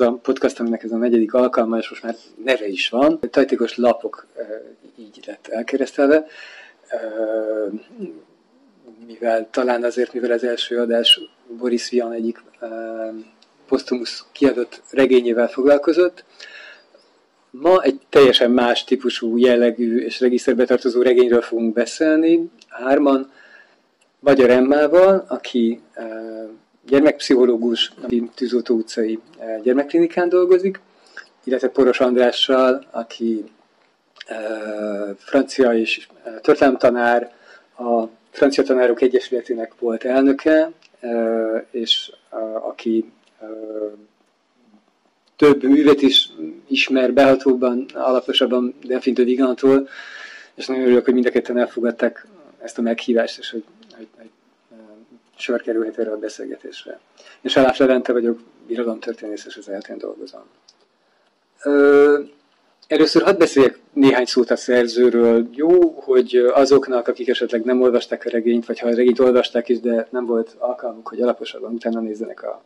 az a podcast, aminek ez a negyedik alkalma, és most már neve is van. Tajtékos lapok így lett elkeresztelve, mivel talán azért, mivel az első adás Boris Vian egyik posztumusz kiadott regényével foglalkozott, Ma egy teljesen más típusú jellegű és regiszterbe tartozó regényről fogunk beszélni, hárman, Magyar Emmával, aki gyermekpszichológus, aki Tűzoltó utcai gyermekklinikán dolgozik, illetve Poros Andrással, aki francia és történelemtanár, a Francia Tanárok Egyesületének volt elnöke, és aki több művet is ismer behatóbban, alaposabban Delfin de Vigantól, és nagyon örülök, hogy mind a ketten elfogadták ezt a meghívást, és hogy, hogy, hogy sor kerülhet erre a beszélgetésre. Én Salás Levente vagyok, irodalomtörténész, és az eltén dolgozom. Ö, először hadd beszéljek néhány szót a szerzőről. Jó, hogy azoknak, akik esetleg nem olvasták a regényt, vagy ha a regényt olvasták is, de nem volt alkalmuk, hogy alaposabban utána nézzenek a,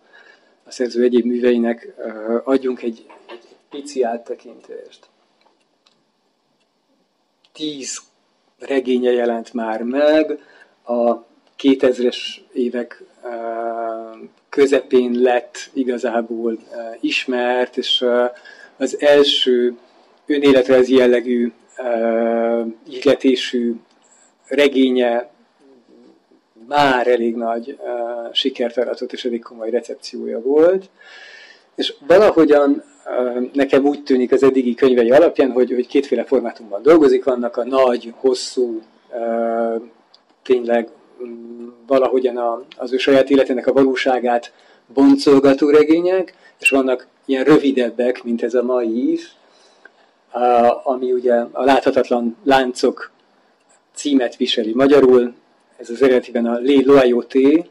a szerző egyéb műveinek, adjunk egy, egy pici áttekintést. Tíz regénye jelent már meg, a 2000-es évek közepén lett igazából ismert, és az első önéletrajzi jellegű ihletésű regénye már elég nagy sikert aratott, és elég komoly recepciója volt. És valahogyan nekem úgy tűnik az eddigi könyvei alapján, hogy, hogy kétféle formátumban dolgozik, vannak a nagy, hosszú, tényleg valahogyan a, az ő saját életének a valóságát boncolgató regények, és vannak ilyen rövidebbek, mint ez a mai is, ami ugye a láthatatlan láncok címet viseli magyarul, ez az eredetiben a Lé Loyauté,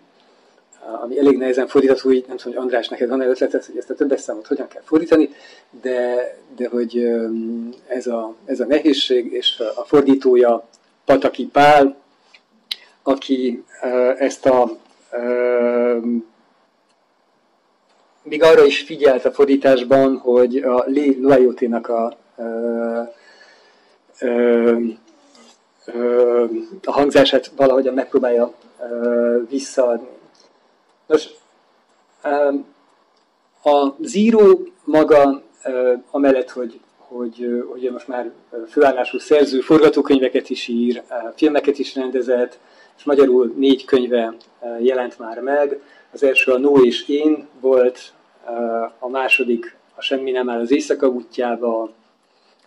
ami elég nehezen fordítható, így nem tudom, hogy András, neked van-e ötleted, hogy ezt a többes számot hogyan kell fordítani, de, de hogy ez a, ez a nehézség, és a fordítója Pataki Pál, aki ezt a még arra is figyelt a fordításban, hogy a Lé Loyauté-nak a a hangzását valahogyan megpróbálja visszaadni. Nos, a Zero maga, amellett, hogy, hogy, hogy most már főállású szerző, forgatókönyveket is ír, filmeket is rendezett, és magyarul négy könyve jelent már meg. Az első a No és Én volt, a második a Semmi nem áll az éjszaka útjába, a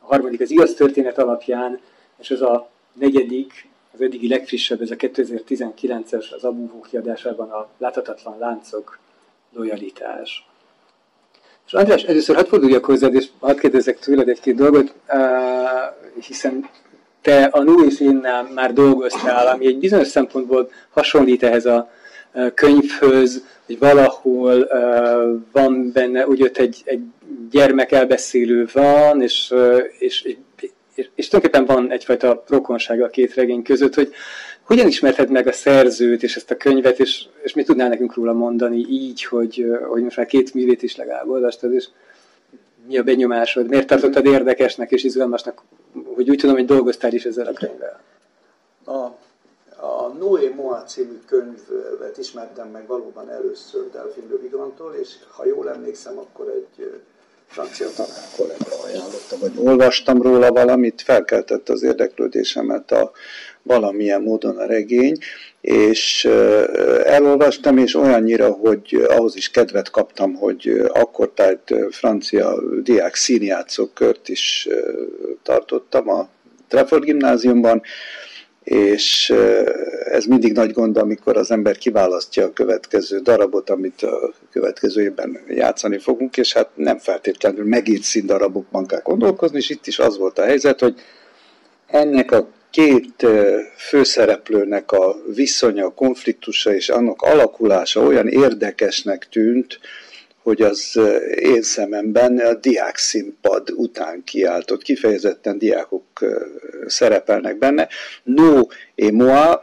harmadik az igaz történet alapján, és ez a negyedik, az eddigi legfrissebb, ez a 2019-es, az Abuvó kiadásában a Láthatatlan láncok lojalitás. És András, először hadd forduljak hozzád, és hadd kérdezzek tőled egy-két dolgot, hiszen te a Nu és énnel már dolgoztál, ami egy bizonyos szempontból hasonlít ehhez a könyvhöz, hogy valahol van benne, úgy ott egy, egy gyermek elbeszélő van, és, és és, és tulajdonképpen van egyfajta rokonság a két regény között, hogy hogyan ismerted meg a szerzőt és ezt a könyvet, és, és mit tudnál nekünk róla mondani így, hogy, hogy most már két művét is legalább olvastad, és mi a benyomásod? Miért tartottad érdekesnek és izgalmasnak, hogy úgy tudom, hogy dolgoztál is ezzel a könyvvel? A, a Noé Moa című könyvet ismertem meg valóban először Delphine de Vigantól, és ha jól emlékszem, akkor egy francia tanár kollega ajánlotta, vagy olvastam róla valamit, felkeltett az érdeklődésemet a valamilyen módon a regény, és elolvastam, és olyannyira, hogy ahhoz is kedvet kaptam, hogy akkor tájt francia diák színjátszó kört is tartottam a Trafford gimnáziumban, és ez mindig nagy gond, amikor az ember kiválasztja a következő darabot, amit a következő évben játszani fogunk, és hát nem feltétlenül megírt színdarabokban kell gondolkozni, és itt is az volt a helyzet, hogy ennek a két főszereplőnek a viszonya, konfliktusa és annak alakulása olyan érdekesnek tűnt, hogy az én szememben a diák színpad után kiáltott, kifejezetten diákok szerepelnek benne. No et moi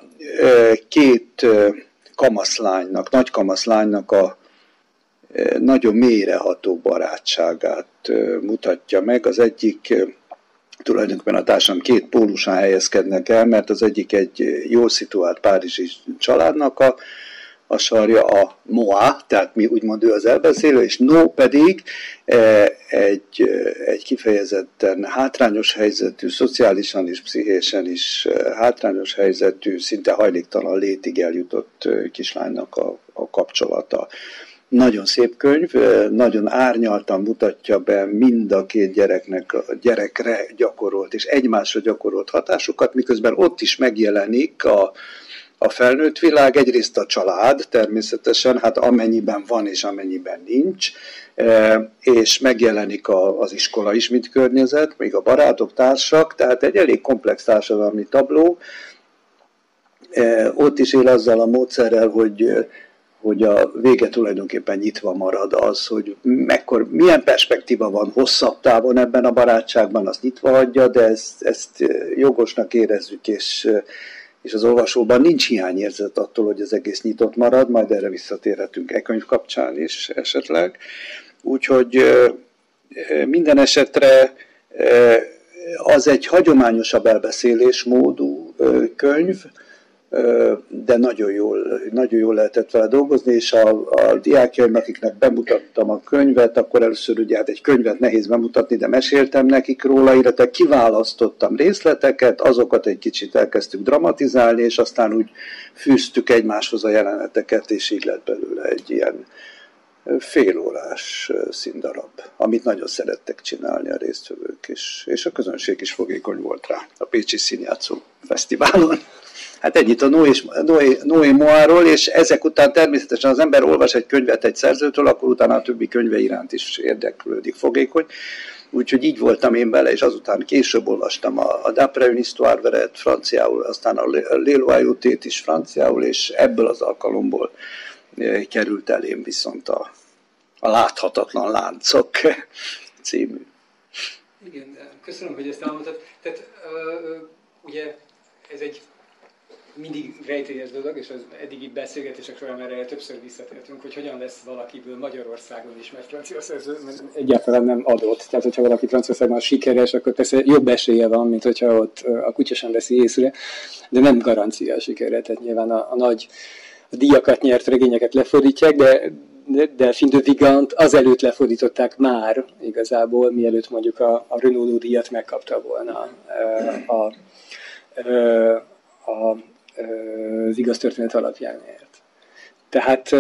két kamaszlánynak, nagy kamaszlánynak a nagyon mélyreható barátságát mutatja meg. Az egyik tulajdonképpen a társadalom két pólusán helyezkednek el, mert az egyik egy jól szituált párizsi családnak a, a sarja a Moa, tehát mi úgymond ő az elbeszélő, és No pedig egy, egy kifejezetten hátrányos helyzetű, szociálisan és pszichésen is hátrányos helyzetű, szinte hajléktalan létig eljutott kislánynak a, a kapcsolata. Nagyon szép könyv, nagyon árnyaltan mutatja be mind a két gyereknek, a gyerekre gyakorolt és egymásra gyakorolt hatásokat, miközben ott is megjelenik a, a felnőtt világ, egyrészt a család természetesen, hát amennyiben van és amennyiben nincs, és megjelenik az iskola is, mint környezet, még a barátok, társak, tehát egy elég komplex társadalmi tabló. Ott is él azzal a módszerrel, hogy hogy a vége tulajdonképpen nyitva marad az, hogy mekkor, milyen perspektíva van hosszabb távon ebben a barátságban, azt nyitva hagyja, de ezt, ezt jogosnak érezzük, és, és az olvasóban nincs hiányérzet attól, hogy az egész nyitott marad, majd erre visszatérhetünk e könyv kapcsán is esetleg. Úgyhogy minden esetre az egy hagyományosabb elbeszélésmódú könyv, de nagyon jól, nagyon jól lehetett vele dolgozni, és a, a diákjaim, akiknek bemutattam a könyvet, akkor először ugye hát egy könyvet nehéz bemutatni, de meséltem nekik róla, illetve kiválasztottam részleteket, azokat egy kicsit elkezdtük dramatizálni, és aztán úgy fűztük egymáshoz a jeleneteket, és így lett belőle egy ilyen félórás színdarab, amit nagyon szerettek csinálni a résztvevők, és, és a közönség is fogékony volt rá a Pécsi Színjátszó Fesztiválon. Hát ennyit a Noé, Noé, Noé Moáról, és ezek után természetesen az ember olvas egy könyvet egy szerzőtől, akkor utána a többi könyve iránt is érdeklődik fogékony. Úgyhogy így voltam én bele, és azután később olvastam a, a D'après une histoire veret franciául, aztán a Léloyauté-t is franciául, és ebből az alkalomból eh, került elém viszont a, a Láthatatlan Láncok című. Igen, köszönöm, hogy ezt elmondtad. Tehát ugye ez egy mindig rejtélyes dolog, és az eddigi beszélgetések során erre többször visszatértünk, hogy hogyan lesz valakiből Magyarországon is, mert francia szerző egyáltalán nem adott. Tehát, hogyha valaki Franciaországban sikeres, akkor persze jobb esélye van, mint hogyha ott a kutya sem veszi észre, de nem garancia a sikerre. Tehát nyilván a, a nagy a díjakat nyert regényeket lefordítják, de de Fin de Vigant azelőtt lefordították már igazából, mielőtt mondjuk a, a Renault díjat megkapta volna a, a, a, a az igaz történet alapján ért. Tehát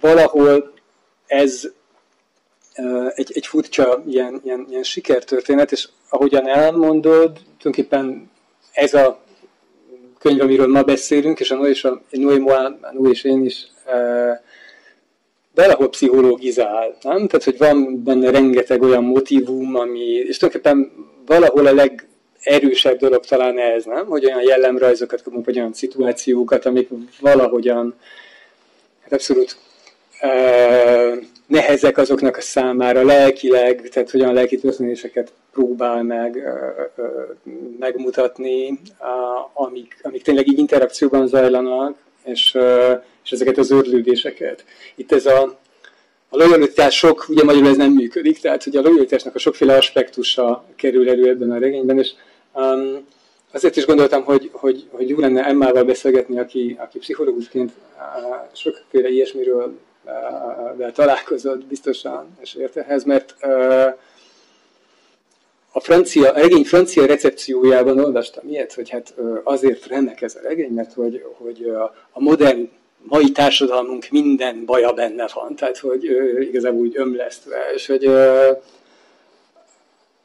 valahol ez egy, egy furcsa ilyen, ilyen, ilyen sikertörténet, és ahogyan elmondod, tulajdonképpen ez a könyv, amiről ma beszélünk, és a Noé és, a, Noé, Moá, Noé és én is e, valahol pszichológizál, nem? Tehát, hogy van benne rengeteg olyan motivum, ami, és tulajdonképpen valahol a leg, erősebb dolog talán ez, nem? Hogy olyan jellemrajzokat kapunk, vagy olyan szituációkat, amik valahogyan hát abszolút uh, nehezek azoknak a számára lelkileg, tehát hogyan lelki történéseket próbál meg uh, uh, megmutatni, amik, amik tényleg így interakcióban zajlanak, és, és ezeket az örlődéseket. Itt ez a, a lojalitás sok, ugye magyarul ez nem működik, tehát hogy a lojalitásnak a sokféle aspektusa kerül elő ebben a regényben, és Um, azért is gondoltam, hogy, hogy, hogy jó lenne Emmával beszélgetni, aki, aki pszichológusként uh, sokféle ilyesmiről uh, találkozott biztosan, és ért ehhez, mert uh, a, francia, a regény francia recepciójában olvastam ilyet, hogy hát azért remek ez a regény, mert hogy, hogy a modern mai társadalmunk minden baja benne van, tehát hogy igazából úgy ömlesztve, és hogy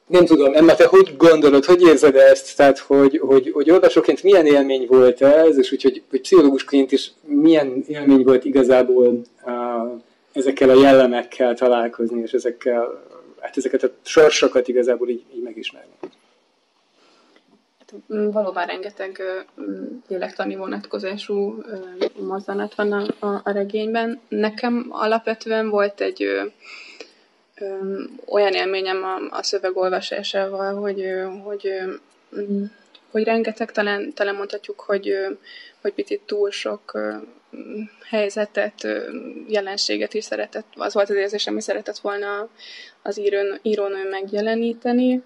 nem tudom, Emma, te hogy gondolod, hogy érzed ezt? Tehát, hogy, hogy, hogy olvasóként milyen élmény volt ez, és úgy, hogy, hogy pszichológusként is milyen élmény volt igazából uh, ezekkel a jellemekkel találkozni, és ezekkel, hát ezeket a sorsokat igazából így, így megismerni. Hát, valóban rengeteg lélektani vonatkozású mozzanat van a, a, a regényben. Nekem alapvetően volt egy olyan élményem a, a szöveg olvasásával, hogy, hogy hogy rengeteg, talán, talán mondhatjuk, hogy, hogy picit túl sok helyzetet, jelenséget is szeretett, az volt az érzés, ami szeretett volna az írón, írónő megjeleníteni.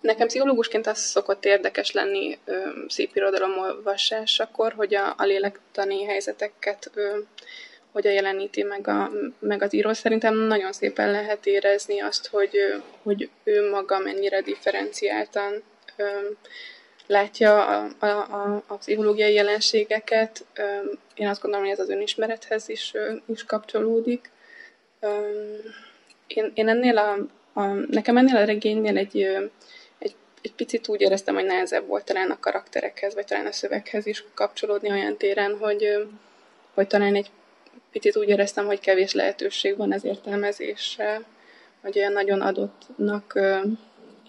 Nekem pszichológusként az szokott érdekes lenni szép irodalom olvasásakor, hogy a, a lélektani helyzeteket hogyan jeleníti meg, a, meg az író. Szerintem nagyon szépen lehet érezni azt, hogy, hogy ő maga mennyire differenciáltan látja a, a, a, a pszichológiai jelenségeket. Én azt gondolom, hogy ez az önismerethez is, is kapcsolódik. Én, én ennél a, a, nekem ennél a regénynél egy, egy, egy picit úgy éreztem, hogy nehezebb volt talán a karakterekhez, vagy talán a szöveghez is kapcsolódni olyan téren, hogy, hogy talán egy picit úgy éreztem, hogy kevés lehetőség van az értelmezésre, hogy olyan nagyon adottnak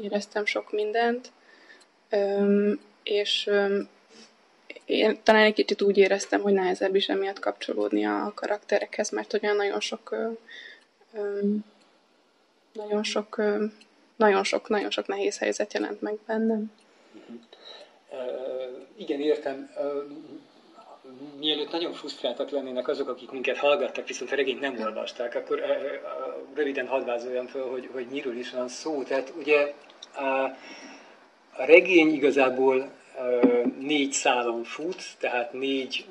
éreztem sok mindent, és én talán egy kicsit úgy éreztem, hogy nehezebb is emiatt kapcsolódni a karakterekhez, mert olyan nagyon sok nagyon sok nagyon sok, nagyon sok nehéz helyzet jelent meg bennem. Igen, értem. Mielőtt nagyon frusztráltak lennének azok, akik minket hallgattak, viszont a regényt nem olvasták, akkor röviden hadd vázoljam fel, hogy, hogy miről is van szó. Tehát ugye uh, a regény igazából négy szálon fut, tehát négy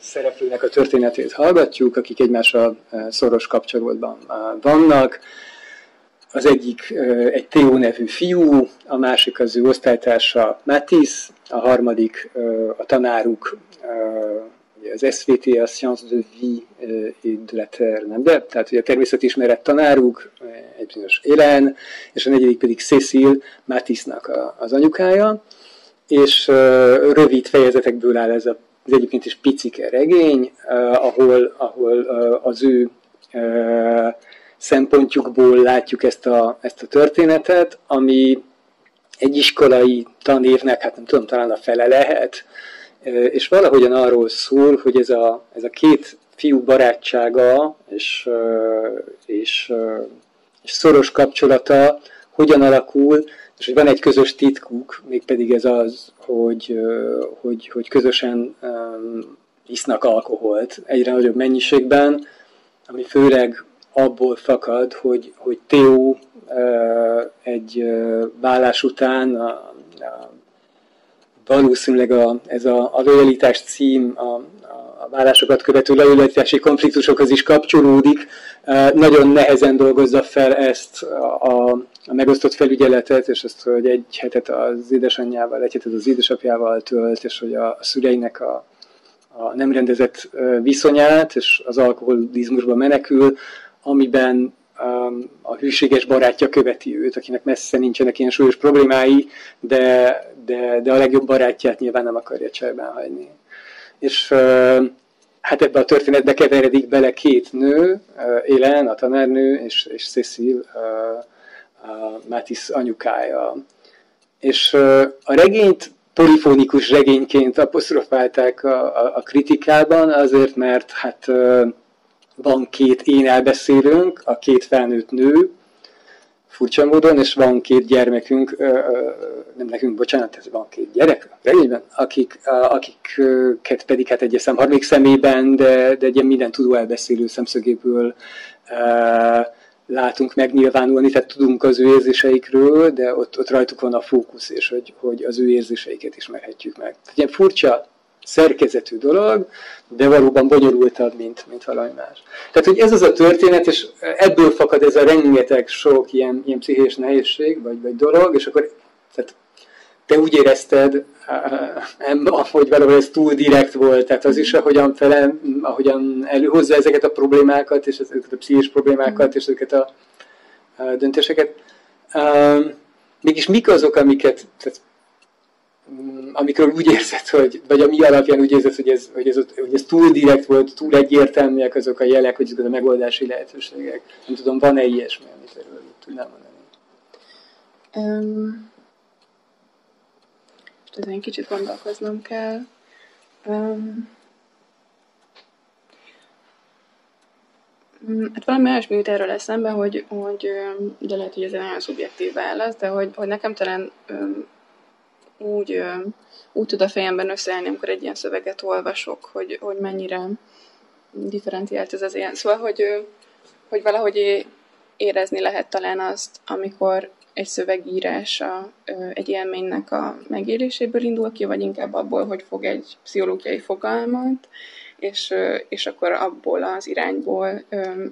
szereplőnek a történetét hallgatjuk, akik egymással szoros kapcsolatban vannak. Az egyik egy Theo nevű fiú, a másik az ő osztálytársa Matisse, a harmadik a tanáruk, az SVT, a Science de Vie et de la Terre, nem de? Tehát ugye a természetismeret tanáruk, egy bizonyos Hélène, és a negyedik pedig Cécile, Matisse-nak az anyukája, és rövid fejezetekből áll ez az egyébként is picike regény, ahol, ahol az ő szempontjukból látjuk ezt a, ezt a történetet, ami egy iskolai tanévnek, hát nem tudom, talán a fele lehet, és valahogyan arról szól, hogy ez a, ez a két fiú barátsága és, és, és szoros kapcsolata hogyan alakul, és van egy közös titkuk, mégpedig ez az, hogy, hogy, hogy közösen isznak alkoholt egyre nagyobb mennyiségben, ami főleg abból fakad, hogy, hogy Theo egy vállás után a, a, valószínűleg a, ez a, a lojalitás cím a, a vállásokat követő lojalitási konfliktusokhoz is kapcsolódik. Nagyon nehezen dolgozza fel ezt a, a megosztott felügyeletet, és ezt, hogy egy hetet az édesanyjával, egy hetet az édesapjával tölt, és hogy a szüleinek a, a nem rendezett viszonyát, és az alkoholizmusba menekül, amiben um, a hűséges barátja követi őt, akinek messze nincsenek ilyen súlyos problémái, de, de, de a legjobb barátját nyilván nem akarja cserben hagyni. És uh, hát ebbe a történetbe keveredik bele két nő, uh, Élen, a tanárnő, és, és Cecil, uh, Mátis anyukája. És uh, a regényt polifonikus regényként apostrofálták a, a, a kritikában, azért, mert hát uh, van két én elbeszélőnk, a két felnőtt nő, furcsa módon, és van két gyermekünk, nem nekünk, bocsánat, ez van két gyerek, regényben, akik, akiket pedig hát egy szem harmadik szemében, de, de egy ilyen minden tudó elbeszélő szemszögéből látunk megnyilvánulni, tehát tudunk az ő érzéseikről, de ott, ott rajtuk van a fókusz, és hogy, hogy az ő érzéseiket ismerhetjük meg. Tehát ilyen furcsa szerkezetű dolog, de valóban bonyolultabb, mint, mint valami más. Tehát, hogy ez az a történet, és ebből fakad ez a rengeteg sok ilyen, ilyen pszichés nehézség, vagy, vagy dolog, és akkor tehát te úgy érezted, hogy valahol ez túl direkt volt, tehát az is, ahogyan, fele, ahogyan előhozza ezeket a problémákat, és ezeket a pszichés problémákat, és ezeket a, döntéseket. mégis mik azok, amiket, tehát amikor úgy érzed, hogy, vagy ami alapján úgy érzed, hogy ez, hogy, ez, hogy ez túl direkt volt, túl egyértelműek azok a jelek, hogy azok a megoldási lehetőségek. Nem tudom, van-e ilyesmi, amit erről tudnám mondani? Um, ezen kicsit gondolkoznom kell. Um, hát valami olyasmi jut erről eszembe, hogy, hogy de lehet, hogy ez egy nagyon szubjektív válasz, de hogy, hogy nekem talán úgy, úgy tud a fejemben összeállni, amikor egy ilyen szöveget olvasok, hogy, hogy mennyire differenciált ez az ilyen. Szóval, hogy, hogy valahogy érezni lehet talán azt, amikor egy szövegírása egy élménynek a megéléséből indul ki, vagy inkább abból, hogy fog egy pszichológiai fogalmat, és, és akkor abból az irányból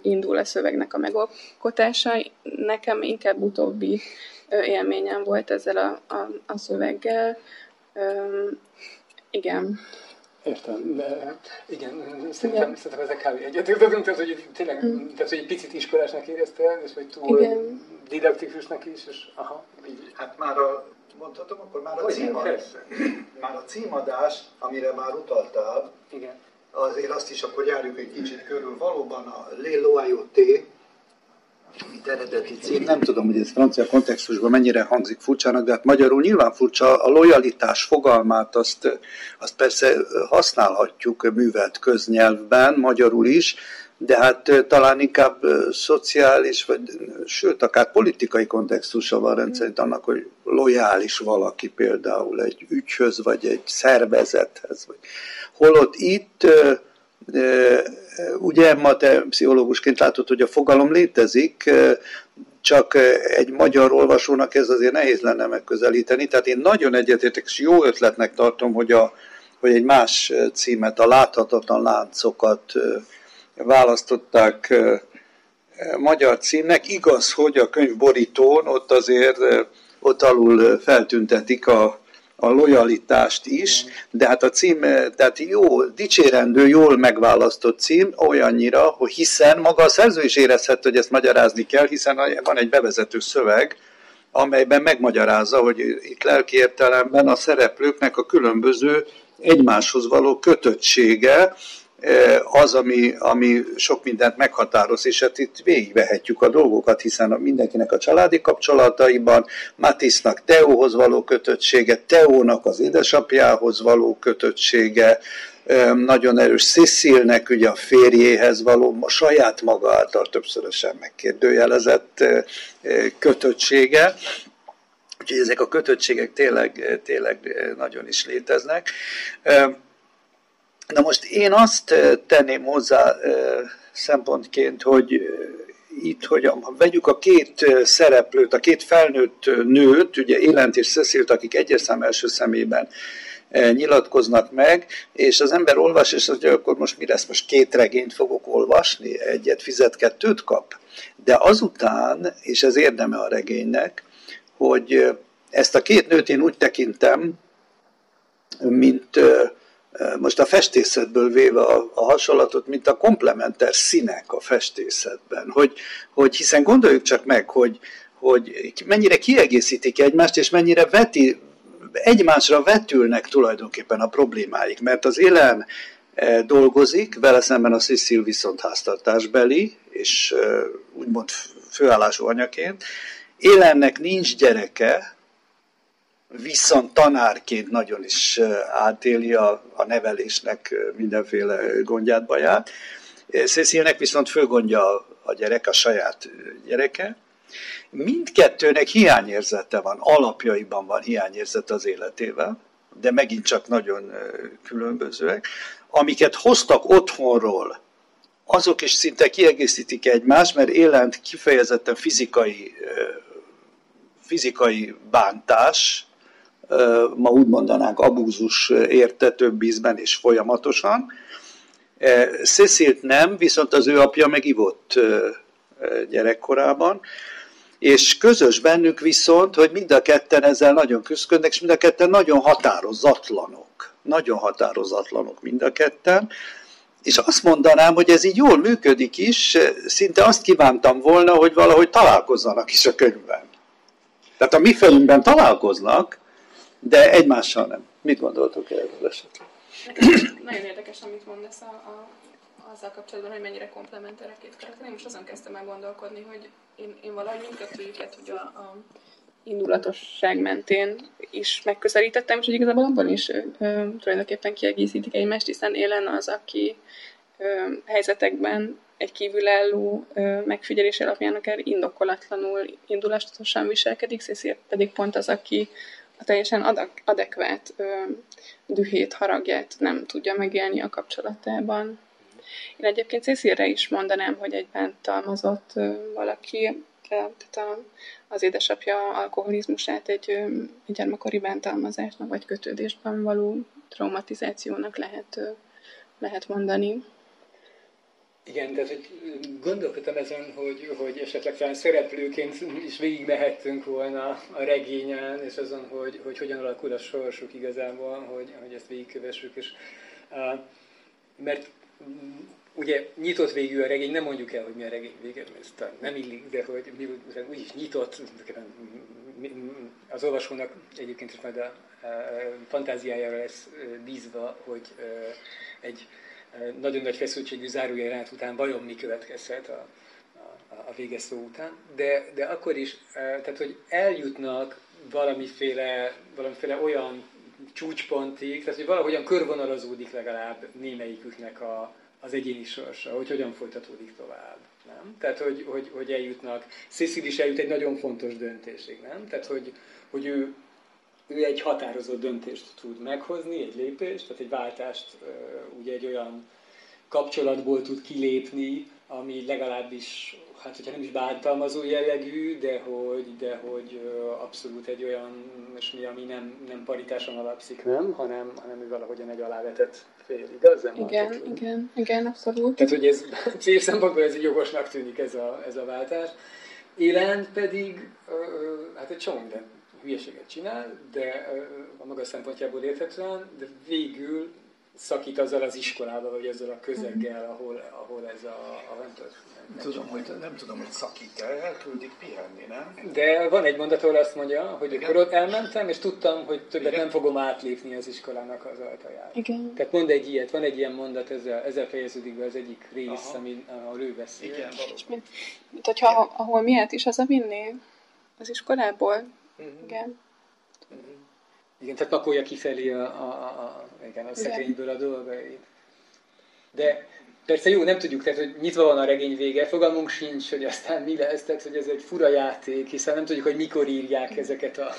indul a szövegnek a megalkotása. Nekem inkább utóbbi élményem volt ezzel a, a, a szöveggel. Igen. Értem, de igen, szerintem, szerintem ezek kb. egyetértetünk, tehát hogy tényleg, mm. tehát, hogy egy picit iskolásnak éreztél, és hogy túl igen. didaktikusnak is, és aha, így. Hát már a, mondhatom, akkor már a, címadás, már a címadás, amire már utaltál, igen. azért azt is akkor járjuk egy kicsit körül. Valóban a Le Loyauté, mint eredeti cím, nem tudom, hogy ez francia kontextusban mennyire hangzik furcsának, de hát magyarul nyilván furcsa, a lojalitás fogalmát azt, azt persze használhatjuk művelt köznyelvben, magyarul is, de hát talán inkább szociális, vagy sőt, akár politikai kontextusa van rendszerint annak, hogy lojális valaki például egy ügyhöz, vagy egy szervezethez. Vagy. Holott itt Ugye ma te pszichológusként látod, hogy a fogalom létezik, csak egy magyar olvasónak ez azért nehéz lenne megközelíteni. Tehát én nagyon egyetértek, és jó ötletnek tartom, hogy, a, hogy egy más címet, a láthatatlan láncokat választották magyar címnek. Igaz, hogy a könyv borítón ott azért ott alul feltüntetik a, a lojalitást is, de hát a cím, tehát jó, dicsérendő, jól megválasztott cím, olyannyira, hogy hiszen maga a szerző is érezhet, hogy ezt magyarázni kell, hiszen van egy bevezető szöveg, amelyben megmagyarázza, hogy itt lelki értelemben a szereplőknek a különböző egymáshoz való kötöttsége, az, ami, ami sok mindent meghatároz, és hát itt végigvehetjük a dolgokat, hiszen mindenkinek a családi kapcsolataiban, Matisznak Teóhoz való kötöttsége, Teónak az édesapjához való kötöttsége, nagyon erős Cecilnek ugye a férjéhez való, a saját maga által többszörösen megkérdőjelezett kötöttsége, úgyhogy ezek a kötöttségek tényleg, tényleg nagyon is léteznek. Na most én azt tenném hozzá szempontként, hogy itt, hogy vegyük a két szereplőt, a két felnőtt nőt, ugye Élent és Cecilt, akik egyes szám első szemében nyilatkoznak meg, és az ember olvas, és azt mondja, akkor most mi lesz, most két regényt fogok olvasni, egyet fizet, kettőt kap. De azután, és ez érdeme a regénynek, hogy ezt a két nőt én úgy tekintem, mint most a festészetből véve a, a hasonlatot, mint a komplementer színek a festészetben. Hogy, hogy hiszen gondoljuk csak meg, hogy, hogy mennyire kiegészítik egymást, és mennyire veti, egymásra vetülnek tulajdonképpen a problémáik. Mert az élen dolgozik, vele szemben a Cecil viszont háztartásbeli, és úgymond főállású anyaként. Élennek nincs gyereke, viszont tanárként nagyon is átéli a, a nevelésnek mindenféle gondját, baját. Cecilnek viszont főgondja a, gyerek, a saját gyereke. Mindkettőnek hiányérzete van, alapjaiban van hiányérzete az életével, de megint csak nagyon különbözőek. Amiket hoztak otthonról, azok is szinte kiegészítik egymást, mert élent kifejezetten fizikai, fizikai bántás, ma úgy mondanánk abúzus érte több ízben és folyamatosan. Cecilt nem, viszont az ő apja meg ivott gyerekkorában, és közös bennük viszont, hogy mind a ketten ezzel nagyon küzdködnek, és mind a ketten nagyon határozatlanok. Nagyon határozatlanok mind a ketten. És azt mondanám, hogy ez így jól működik is, szinte azt kívántam volna, hogy valahogy találkozzanak is a könyvben. Tehát a mi fejünkben találkoznak, de egymással nem. Mit gondoltok erről esetleg? Nagyon érdekes, amit mondasz a, a, azzal kapcsolatban, hogy mennyire komplementerek két karakter. Én most azon kezdtem el gondolkodni, hogy én, én valahogy mindkettőjüket hogy a, a indulatosság mentén is megközelítettem, és hogy igazából abban is ö, tulajdonképpen kiegészítik egymást, hiszen Élen az, aki ö, helyzetekben egy kívülálló megfigyelés alapján akár indokolatlanul indulatosan viselkedik, Cecil pedig pont az, aki a teljesen adek- adekvát ö, dühét, haragját nem tudja megélni a kapcsolatában. Én egyébként Cecilre is mondanám, hogy egy bántalmazott ö, valaki, tehát a, az édesapja alkoholizmusát egy, ö, egy gyermekkori bántalmazásnak vagy kötődésben való traumatizációnak lehet, ö, lehet mondani. Igen, tehát hogy gondolkodtam ezen, hogy, hogy esetleg talán szereplőként is végigmehettünk volna a regényen, és azon, hogy, hogy hogyan alakul a sorsuk igazából, hogy, hogy ezt végigkövessük. És, uh, mert ugye nyitott végű a regény, nem mondjuk el, hogy mi a regény vége, ez nem illik, de hogy mi úgyis nyitott, az olvasónak egyébként is majd a, a fantáziájára lesz bízva, hogy egy nagyon nagy feszültségű zárójelent után vajon mi következhet a, a, a véges szó után, de, de akkor is, tehát hogy eljutnak valamiféle, valamiféle olyan csúcspontig, tehát hogy valahogyan körvonalazódik legalább némelyiküknek a, az egyéni sorsa, hogy hogyan folytatódik tovább. Nem? Tehát, hogy, hogy, hogy eljutnak. Cecil is eljut egy nagyon fontos döntésig, nem? Tehát, hogy, hogy ő ő egy határozott döntést tud meghozni, egy lépést, tehát egy váltást, ugye egy olyan kapcsolatból tud kilépni, ami legalábbis, hát hogyha nem is bántalmazó jellegű, de hogy, de hogy abszolút egy olyan mi, ami nem, nem paritáson alapszik, nem, hanem, hanem ő valahogyan egy alávetett fél, igaz? Nem igen, igen, igen, igen, abszolút. Tehát, hogy ez cél szempontból ez jogosnak tűnik ez a, ez a váltás. Élen pedig, hát egy csomó minden hülyeséget csinál, de a maga szempontjából érthetően, de végül szakít azzal az iskolával, vagy ezzel a közeggel, mhm. ahol, ahol ez a, a nem tudom, nem, tudom, hogy, nem tudom, hogy szakít el, elküldik pihenni, nem? De van egy mondat, ahol azt mondja, hogy Igen? akkor ott elmentem, és tudtam, hogy többet Igen? nem fogom átlépni az iskolának az ajtaját. Igen. Tehát mond egy ilyet, van egy ilyen mondat, ezzel, ezzel fejeződik be az egyik rész, ami, ahol ő beszél. Igen, És mint, mint hogyha ahol miért is az a vinné az iskolából, Uh-huh. Igen. Uh-huh. Igen, tehát pakolja kifelé a, a, a, igen, a szekrényből a dolgait. De persze jó, nem tudjuk, tehát hogy nyitva van a regény vége, fogalmunk sincs, hogy aztán mi lesz, tehát hogy ez egy fura játék, hiszen nem tudjuk, hogy mikor írják ezeket a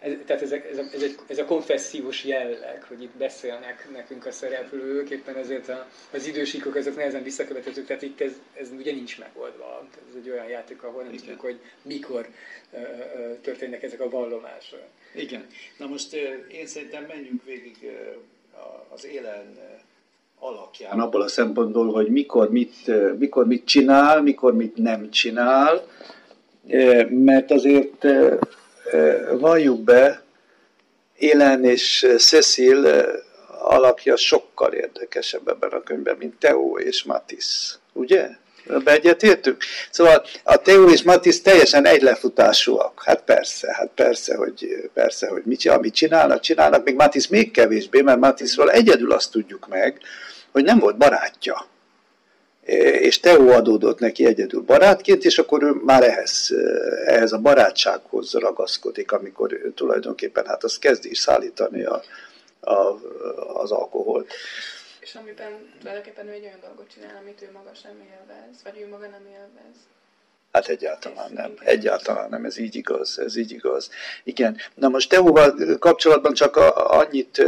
ez, tehát ez, ez, a, ez, egy, ez a konfessziós jelleg, hogy itt beszélnek nekünk a szereplők, éppen ezért a, az idősíkok ezek nehezen visszakövethetők, tehát itt ez, ez ugye nincs megoldva. Ez egy olyan játék, ahol nem Igen. tudjuk, hogy mikor uh, uh, történnek ezek a vallomások. Igen. Na most uh, én szerintem menjünk végig uh, az élen alakján. Abból a szempontból, hogy mikor mit, mikor mit csinál, mikor mit nem csinál, mert azért valljuk be, Élen és Cecil alakja sokkal érdekesebb ebben a könyvben, mint Theo és Matisse. Ugye? Ebbe egyetértünk? Szóval a Theo és Matisse teljesen egylefutásúak. Hát persze, hát persze, hogy, persze, hogy mit, amit csinálnak, csinálnak, még Matisse még kevésbé, mert Matisse-ról egyedül azt tudjuk meg, hogy nem volt barátja és Teo adódott neki egyedül barátként, és akkor ő már ehhez, ehhez a barátsághoz ragaszkodik, amikor ő tulajdonképpen hát azt kezdi is szállítani a, a, az alkoholt. És amiben tulajdonképpen ő egy olyan dolgot csinál, amit ő maga sem élvez, vagy ő maga nem élvez. Hát egyáltalán nem. Egyáltalán nem, ez így igaz, ez így igaz. Igen. Na most Teóval kapcsolatban csak annyit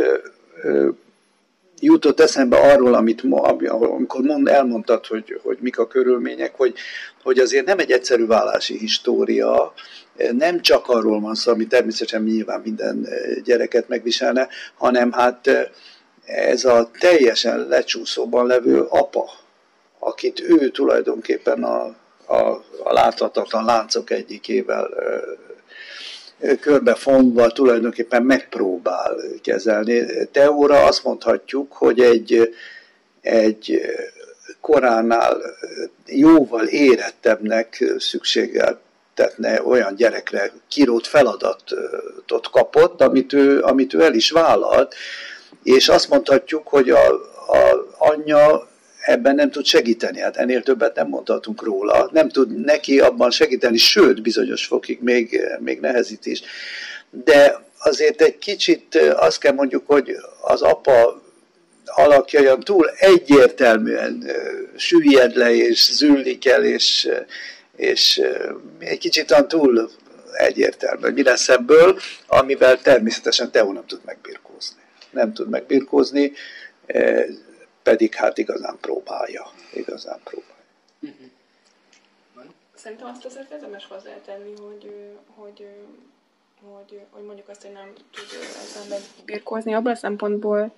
jutott eszembe arról, amit amikor mond, elmondtad, hogy, hogy mik a körülmények, hogy, hogy azért nem egy egyszerű vállási história, nem csak arról van szó, ami természetesen nyilván minden gyereket megviselne, hanem hát ez a teljesen lecsúszóban levő apa, akit ő tulajdonképpen a, a, a láthatatlan láncok egyikével körbefonva tulajdonképpen megpróbál kezelni. Teóra azt mondhatjuk, hogy egy, egy koránál jóval érettebbnek szükséggel tetne olyan gyerekre kirót feladatot kapott, amit ő, amit ő el is vállalt, és azt mondhatjuk, hogy a, a anyja ebben nem tud segíteni, hát ennél többet nem mondhatunk róla, nem tud neki abban segíteni, sőt, bizonyos fokig még, még nehezít is. De azért egy kicsit azt kell mondjuk, hogy az apa alakja olyan túl egyértelműen süllyed le és züllik el, és, és egy kicsit túl egyértelmű, mi lesz ebből, amivel természetesen Teó nem tud megbirkózni. Nem tud megbirkózni, pedig hát igazán próbálja. Igazán próbálja. Szerintem azt azért érdemes hozzátenni, hogy, hogy, hogy, hogy mondjuk azt, hogy nem tud ezzel megbirkózni. Abban a szempontból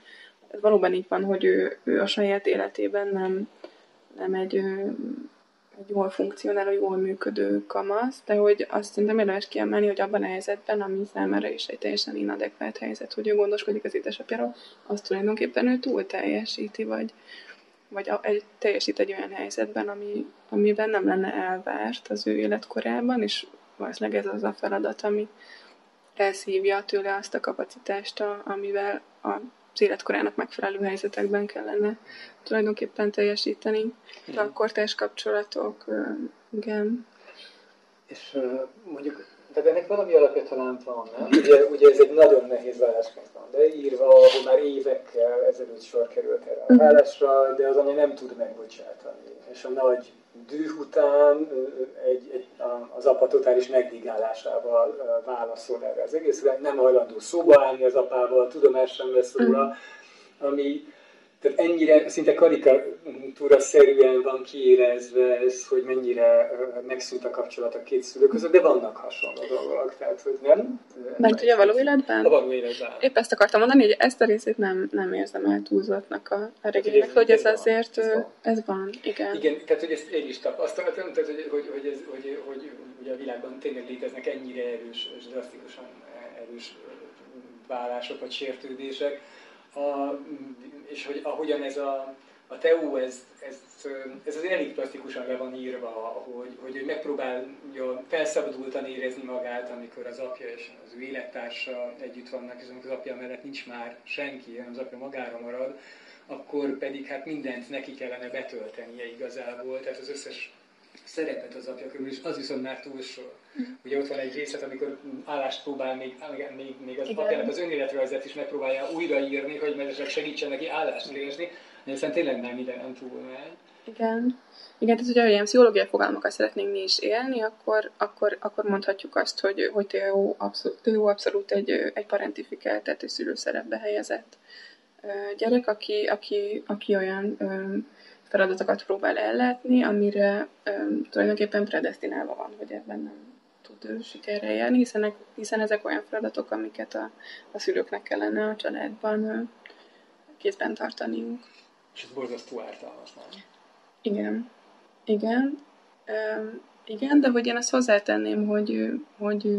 ez valóban így van, hogy ő, ő a saját életében nem, nem egy, egy jól funkcionáló, jól működő kamasz, de hogy azt szerintem érdemes kiemelni, hogy abban a helyzetben, ami számára is egy teljesen inadekvát helyzet, hogy ő gondoskodik az édesapjáról, azt tulajdonképpen ő túl teljesíti, vagy, vagy egy, teljesít egy olyan helyzetben, ami, amiben nem lenne elvárt az ő életkorában, és valószínűleg ez az a feladat, ami elszívja tőle azt a kapacitást, amivel a az életkorának megfelelő helyzetekben kellene tulajdonképpen teljesíteni. De a kortárs kapcsolatok, igen. És mondjuk, de ennek valami alapja talán van, nem? Ugye, ugye ez egy nagyon nehéz vállásként van, de írva, ahol már évekkel ezelőtt sor került erre a mhm. vállásra, de az anya nem tud megbocsátani. És a nagy düh után egy, egy, az apa totális megdigálásával válaszol erre az egészre, nem hajlandó szóba állni az apával, tudomás sem vesz róla, mhm. ami tehát ennyire szinte karikatúra szerűen van kiérezve ez, hogy mennyire megszűnt a kapcsolat a két szülő között, de vannak hasonló dolgok, tehát hogy nem? Mert ugye a való életben? A való életben. Épp ezt akartam mondani, hogy ezt a részét nem, nem érzem el túlzottnak a, a regénynek, hogy ez, ez azért, ez van. ez van, igen. Igen, tehát hogy ezt én is tapasztaltam, tehát hogy, hogy, hogy, ez, hogy, hogy ugye a világban tényleg léteznek ennyire erős és drasztikusan erős vállások vagy sértődések, a, és hogy ahogyan ez a, a TEU, ez, ez, ez az elég plastikusan le van írva, hogy, hogy ő megpróbálja felszabadultan érezni magát, amikor az apja és az ő élettársa együtt vannak, és amikor az apja mellett nincs már senki, hanem az apja magára marad, akkor pedig hát mindent neki kellene betöltenie igazából, tehát az összes szerepet az apja körül, és az viszont már túl sok. Ugye ott van egy részlet, amikor állást próbál még, még, még az Igen. apjának az önéletrajzát is megpróbálja újraírni, hogy meg segítsen neki állást keresni, de aztán tényleg nem ide nem túl megy. Igen. Igen, tehát hogyha ilyen pszichológiai fogalmakat szeretnénk mi is élni, akkor, akkor, akkor mondhatjuk azt, hogy, hogy Theo abszolút, Theo abszolút egy, egy parentifikált, tehát egy szülőszerepbe helyezett gyerek, aki, aki, aki olyan feladatokat próbál ellátni, amire um, tulajdonképpen predestinálva van, hogy ebben nem tud sikerre járni, hiszen, hiszen ezek olyan feladatok, amiket a, a szülőknek kellene a családban uh, kézben tartaniuk. És ez borzasztó ártalmas, nem? Igen. Igen. Um, igen, de hogy én azt hozzátenném, hogy, hogy,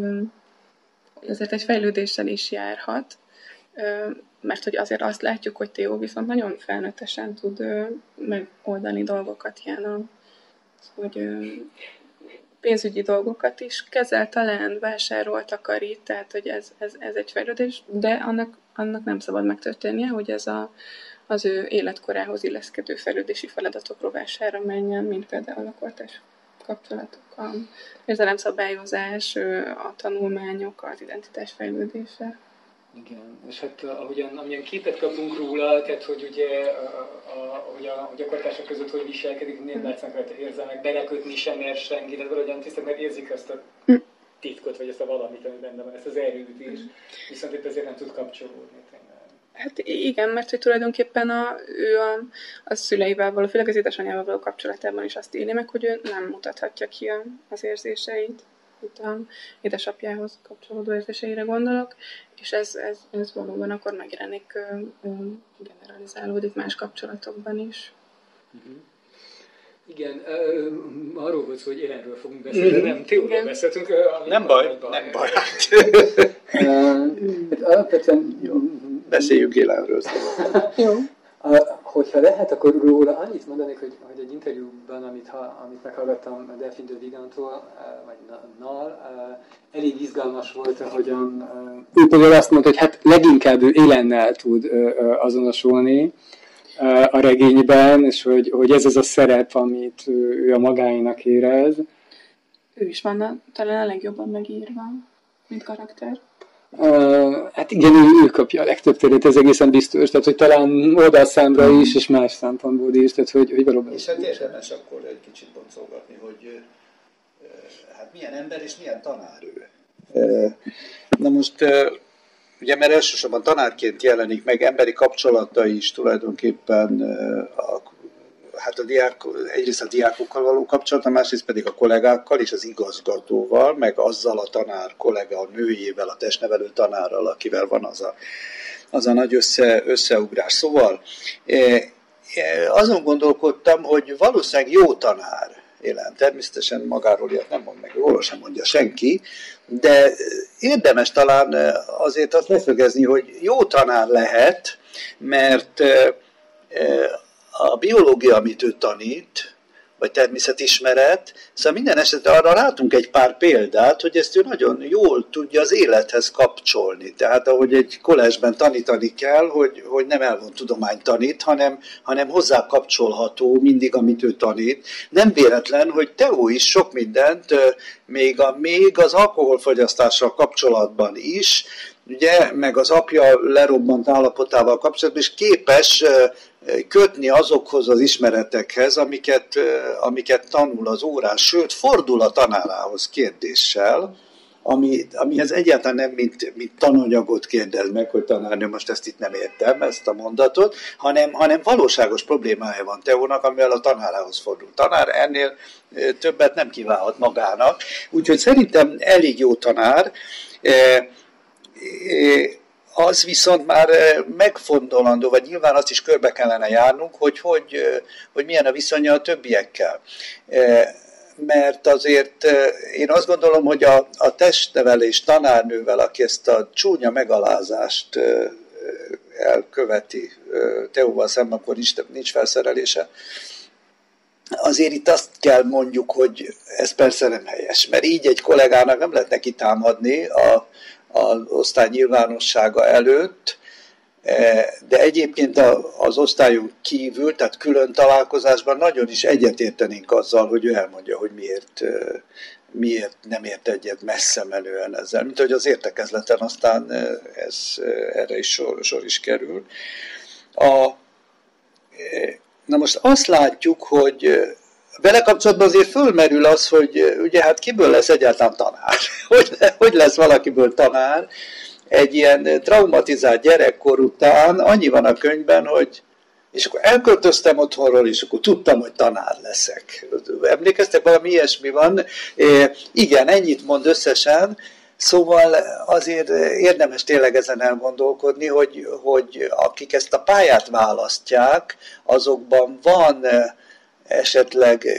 hogy azért egy fejlődéssel is járhat, mert hogy azért azt látjuk, hogy Theo viszont nagyon felnőttesen tud megoldani dolgokat, ilyen a, hogy pénzügyi dolgokat is kezel, talán vásárolt, takarít, tehát hogy ez, ez, ez egy fejlődés, de annak, annak nem szabad megtörténnie, hogy ez a, az ő életkorához illeszkedő fejlődési feladatok rovására menjen, mint például a kortás kapcsolatok, a érzelemszabályozás, a tanulmányok, az identitás fejlődése. Igen, és hát ahogyan, amilyen képet kapunk róla, tehát hogy ugye a, a, hogy a, hogy a kartások között hogy viselkedik, nem mm. látszanak rajta érzelmek, belekötni sem mer senki, tehát valahogyan tisztán mert érzik azt a mm. titkot, vagy ezt a valamit, ami benne van, ezt az erőt is, viszont itt azért nem tud kapcsolódni. Hát igen, mert hogy tulajdonképpen a, ő a, a szüleivel való, főleg az édesanyjával való kapcsolatában is azt éli meg, hogy ő nem mutathatja ki a, az érzéseit itt a édesapjához kapcsolódó érzéseire gondolok, és ez, ez, ez valóban akkor megjelenik, generalizálódik más kapcsolatokban is. Uh-huh. Igen, uh, arról volt szó, hogy Élenről fogunk beszélni, de nem Teóról beszéltünk. Uh, nem baj, baj, nem baj. uh, alapvetően... Jó, beszéljük Élenről. Jó. Hogyha lehet, akkor róla annyit mondanék, hogy, hogy egy interjúban, amit, ha, amit meghallgattam Delphine de Vigantól, uh, vagy Nal, uh, elég izgalmas volt, ahogyan uh, ő például azt mondta, hogy hát leginkább ő élennel tud azonosulni a regényben, és hogy, hogy ez az a szerep, amit ő a magáinak érez. Ő is van talán a legjobban megírva, mint karakter. Hát igen, ő, ő kapja a legtöbb teret, ez egészen biztos, tehát hogy talán oda számra is, és más szempontból is, tehát hogy, hogy valóban... És hát érdemes akkor egy kicsit boncolgatni, hogy hát milyen ember és milyen tanár ő. Na most, ugye mert elsősorban tanárként jelenik meg, emberi kapcsolatai is tulajdonképpen a hát a diák, egyrészt a diákokkal való kapcsolata, másrészt pedig a kollégákkal és az igazgatóval, meg azzal a tanár kollega, a nőjével, a testnevelő tanárral, akivel van az a, az a nagy össze, összeugrás. Szóval eh, azon gondolkodtam, hogy valószínűleg jó tanár élen. Természetesen magáról ilyet nem mond meg, róla sem mondja senki, de érdemes talán azért azt leszögezni, hogy jó tanár lehet, mert a biológia, amit ő tanít, vagy természetismeret, szóval minden esetre arra látunk egy pár példát, hogy ezt ő nagyon jól tudja az élethez kapcsolni. Tehát ahogy egy kolesben tanítani kell, hogy, hogy nem elvon tudomány tanít, hanem, hanem hozzá kapcsolható mindig, amit ő tanít. Nem véletlen, hogy Teó is sok mindent, még, a, még az alkoholfogyasztással kapcsolatban is, ugye, meg az apja lerobbant állapotával kapcsolatban is képes kötni azokhoz az ismeretekhez, amiket, amiket tanul az órán, sőt, fordul a tanárához kérdéssel, ami, amihez egyáltalán nem mint, mint tananyagot kérdez meg, hogy tanárnő, most ezt itt nem értem, ezt a mondatot, hanem, hanem valóságos problémája van Teónak, amivel a tanárához fordul. Tanár ennél többet nem kívánhat magának, úgyhogy szerintem elég jó tanár, az viszont már megfontolandó, vagy nyilván azt is körbe kellene járnunk, hogy, hogy, hogy milyen a viszonya a többiekkel. Mert azért én azt gondolom, hogy a, a testnevelés tanárnővel, aki ezt a csúnya megalázást elköveti Teóval szemben, akkor nincs, nincs felszerelése, azért itt azt kell mondjuk, hogy ez persze nem helyes, mert így egy kollégának nem lehet neki támadni a, az osztály nyilvánossága előtt, e, de egyébként az osztályon kívül, tehát külön találkozásban nagyon is egyetértenénk azzal, hogy ő elmondja, hogy miért, e, miért nem ért egyet messze menően ezzel. Mint hogy az értekezleten aztán e, ez, erre is sor, sor is kerül. A, na most azt látjuk, hogy vele kapcsolatban azért fölmerül az, hogy ugye hát kiből lesz egyáltalán tanár? Hogy, hogy lesz valakiből tanár? Egy ilyen traumatizált gyerekkor után annyi van a könyvben, hogy és akkor elköltöztem otthonról, és akkor tudtam, hogy tanár leszek. Emlékeztek, valami ilyesmi van? É, igen, ennyit mond összesen, Szóval azért érdemes tényleg ezen elgondolkodni, hogy, hogy akik ezt a pályát választják, azokban van esetleg eh,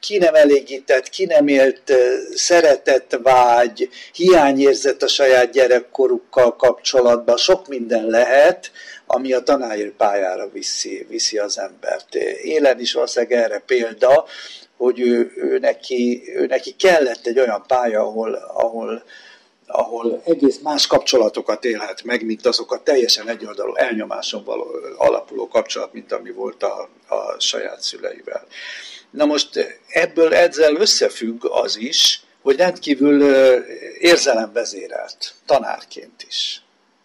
ki nem elégített, ki nem élt eh, szeretett vágy, hiányérzet a saját gyerekkorukkal kapcsolatban, sok minden lehet, ami a tanári pályára viszi, viszi az embert. Élen is valószínűleg erre példa, hogy ő, ő, neki, ő neki kellett egy olyan pálya, ahol, ahol ahol egész más kapcsolatokat élhet meg, mint azok a teljesen egyoldalú elnyomáson való, alapuló kapcsolat, mint ami volt a, a saját szüleivel. Na most ebből ezzel összefügg az is, hogy rendkívül érzelemvezérelt, tanárként is.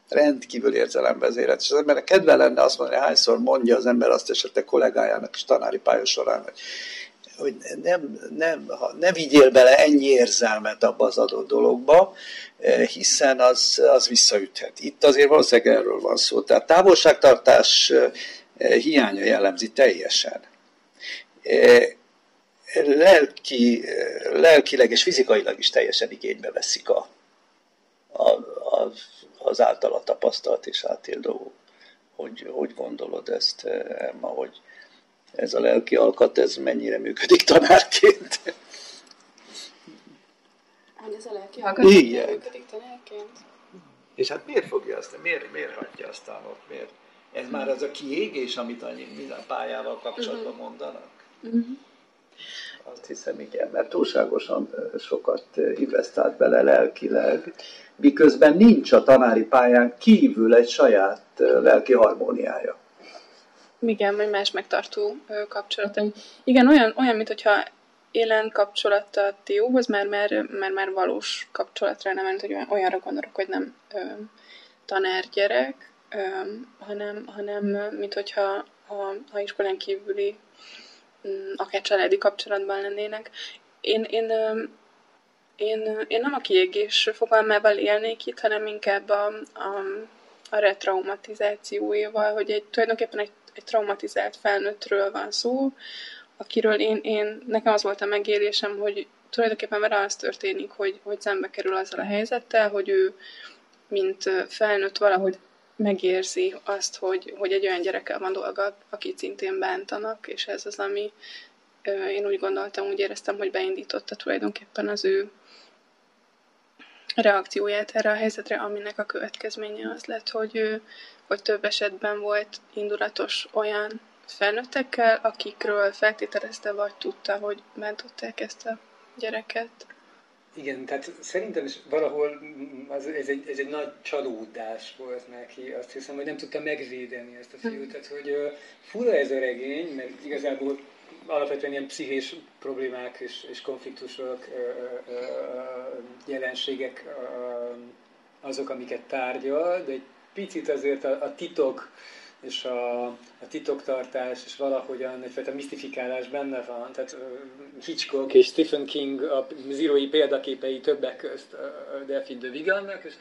Rendkívül érzelemvezérelt. És az embernek kedve lenne azt mondani, hányszor mondja az ember azt esetleg kollégájának is tanári pálya során, hogy hogy nem, nem, ne vigyél bele ennyi érzelmet abba az adott dologba, eh, hiszen az, az visszaüthet. Itt azért valószínűleg erről van szó. Tehát távolságtartás eh, hiánya jellemzi teljesen. Eh, lelki, lelkileg és fizikailag is teljesen igénybe veszik a, a, a, az általa tapasztalt és átél dolgok. Hogy, hogy gondolod ezt, Emma, hogy, ez a lelki alkat, ez mennyire működik tanárként. Hát ez a lelki alkat Igen. működik tanárként? És hát miért fogja azt, miért, miért hagyja azt ott, miért? Ez már az a kiégés, amit annyi minden pályával kapcsolatban uh-huh. mondanak? Uh-huh. Azt hiszem, igen, mert túlságosan sokat investált bele lelkileg, miközben nincs a tanári pályán kívül egy saját lelki harmóniája. Igen, vagy más megtartó kapcsolatom. Igen, olyan, olyan mint hogyha élen kapcsolata Tióhoz, mert már, már, már valós kapcsolatra nem ment, hogy olyan, olyanra gondolok, hogy nem ö, tanár-gyerek, ö, hanem, hanem mint hogyha ha, ha iskolán kívüli mm, akár családi kapcsolatban lennének. Én, én, én, én nem a kiégés fogalmával élnék itt, hanem inkább a, a, a retraumatizációival, hogy egy, tulajdonképpen egy, egy traumatizált felnőttről van szó, akiről én, én, nekem az volt a megélésem, hogy tulajdonképpen vele az történik, hogy, hogy szembe kerül azzal a helyzettel, hogy ő, mint felnőtt valahogy megérzi azt, hogy, hogy egy olyan gyerekkel van dolga, akit szintén bántanak, és ez az, ami én úgy gondoltam, úgy éreztem, hogy beindította tulajdonképpen az ő reakcióját erre a helyzetre, aminek a következménye az lett, hogy, ő, hogy több esetben volt indulatos olyan felnőttekkel, akikről feltételezte vagy tudta, hogy bántották ezt a gyereket. Igen, tehát szerintem is valahol az, ez, egy, ez egy nagy csalódás volt neki. Azt hiszem, hogy nem tudta megvédeni ezt a fiút. Hm. Tehát, hogy uh, fura ez a regény, mert igazából alapvetően ilyen pszichés problémák és, és konfliktusok, jelenségek azok, amiket tárgyal, de egy picit azért a, a titok és a, a titoktartás, és valahogyan egyfajta misztifikálás benne van. Tehát Hitchcock és Stephen King a zírói példaképei többek közt Delphine de Vigannak, és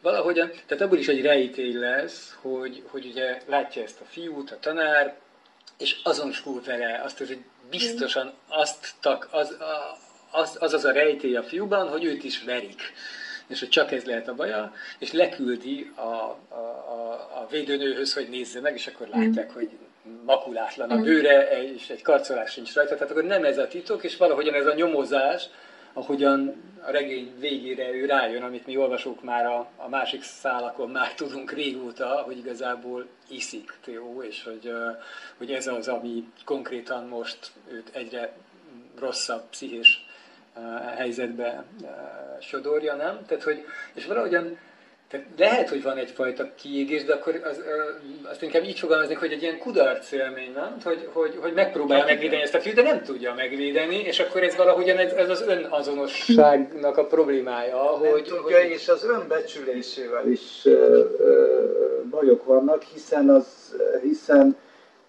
valahogyan, tehát abból is egy rejtély lesz, hogy, hogy ugye látja ezt a fiút, a tanár, és azonosul vele, azt, hogy biztosan azt tak, az, az, az az a rejtély a fiúban, hogy őt is verik és hogy csak ez lehet a baja, és leküldi a, a, a, a védőnőhöz, hogy nézze meg, és akkor látják, mm. hogy makulátlan a mm. bőre, és egy karcolás sincs rajta, tehát akkor nem ez a titok, és valahogyan ez a nyomozás, ahogyan a regény végére ő rájön, amit mi olvasók már a, a másik szálakon már tudunk régóta, hogy igazából iszik Teó, és hogy, hogy ez az, ami konkrétan most őt egyre rosszabb pszichés helyzetbe sodorja, nem? Tehát, hogy, és valahogyan tehát lehet, hogy van egyfajta kiégés, de akkor az, azt inkább így fogalmaznék, hogy egy ilyen kudarc élmény, nem? Hogy, hogy, hogy megpróbálja megvédeni ezt a fiút, de nem tudja megvédeni, és akkor ez valahogyan ez, ez az önazonosságnak a problémája. Nem hogy, tudja, hogy... és az önbecsülésével is ö, ö, bajok vannak, hiszen, az, hiszen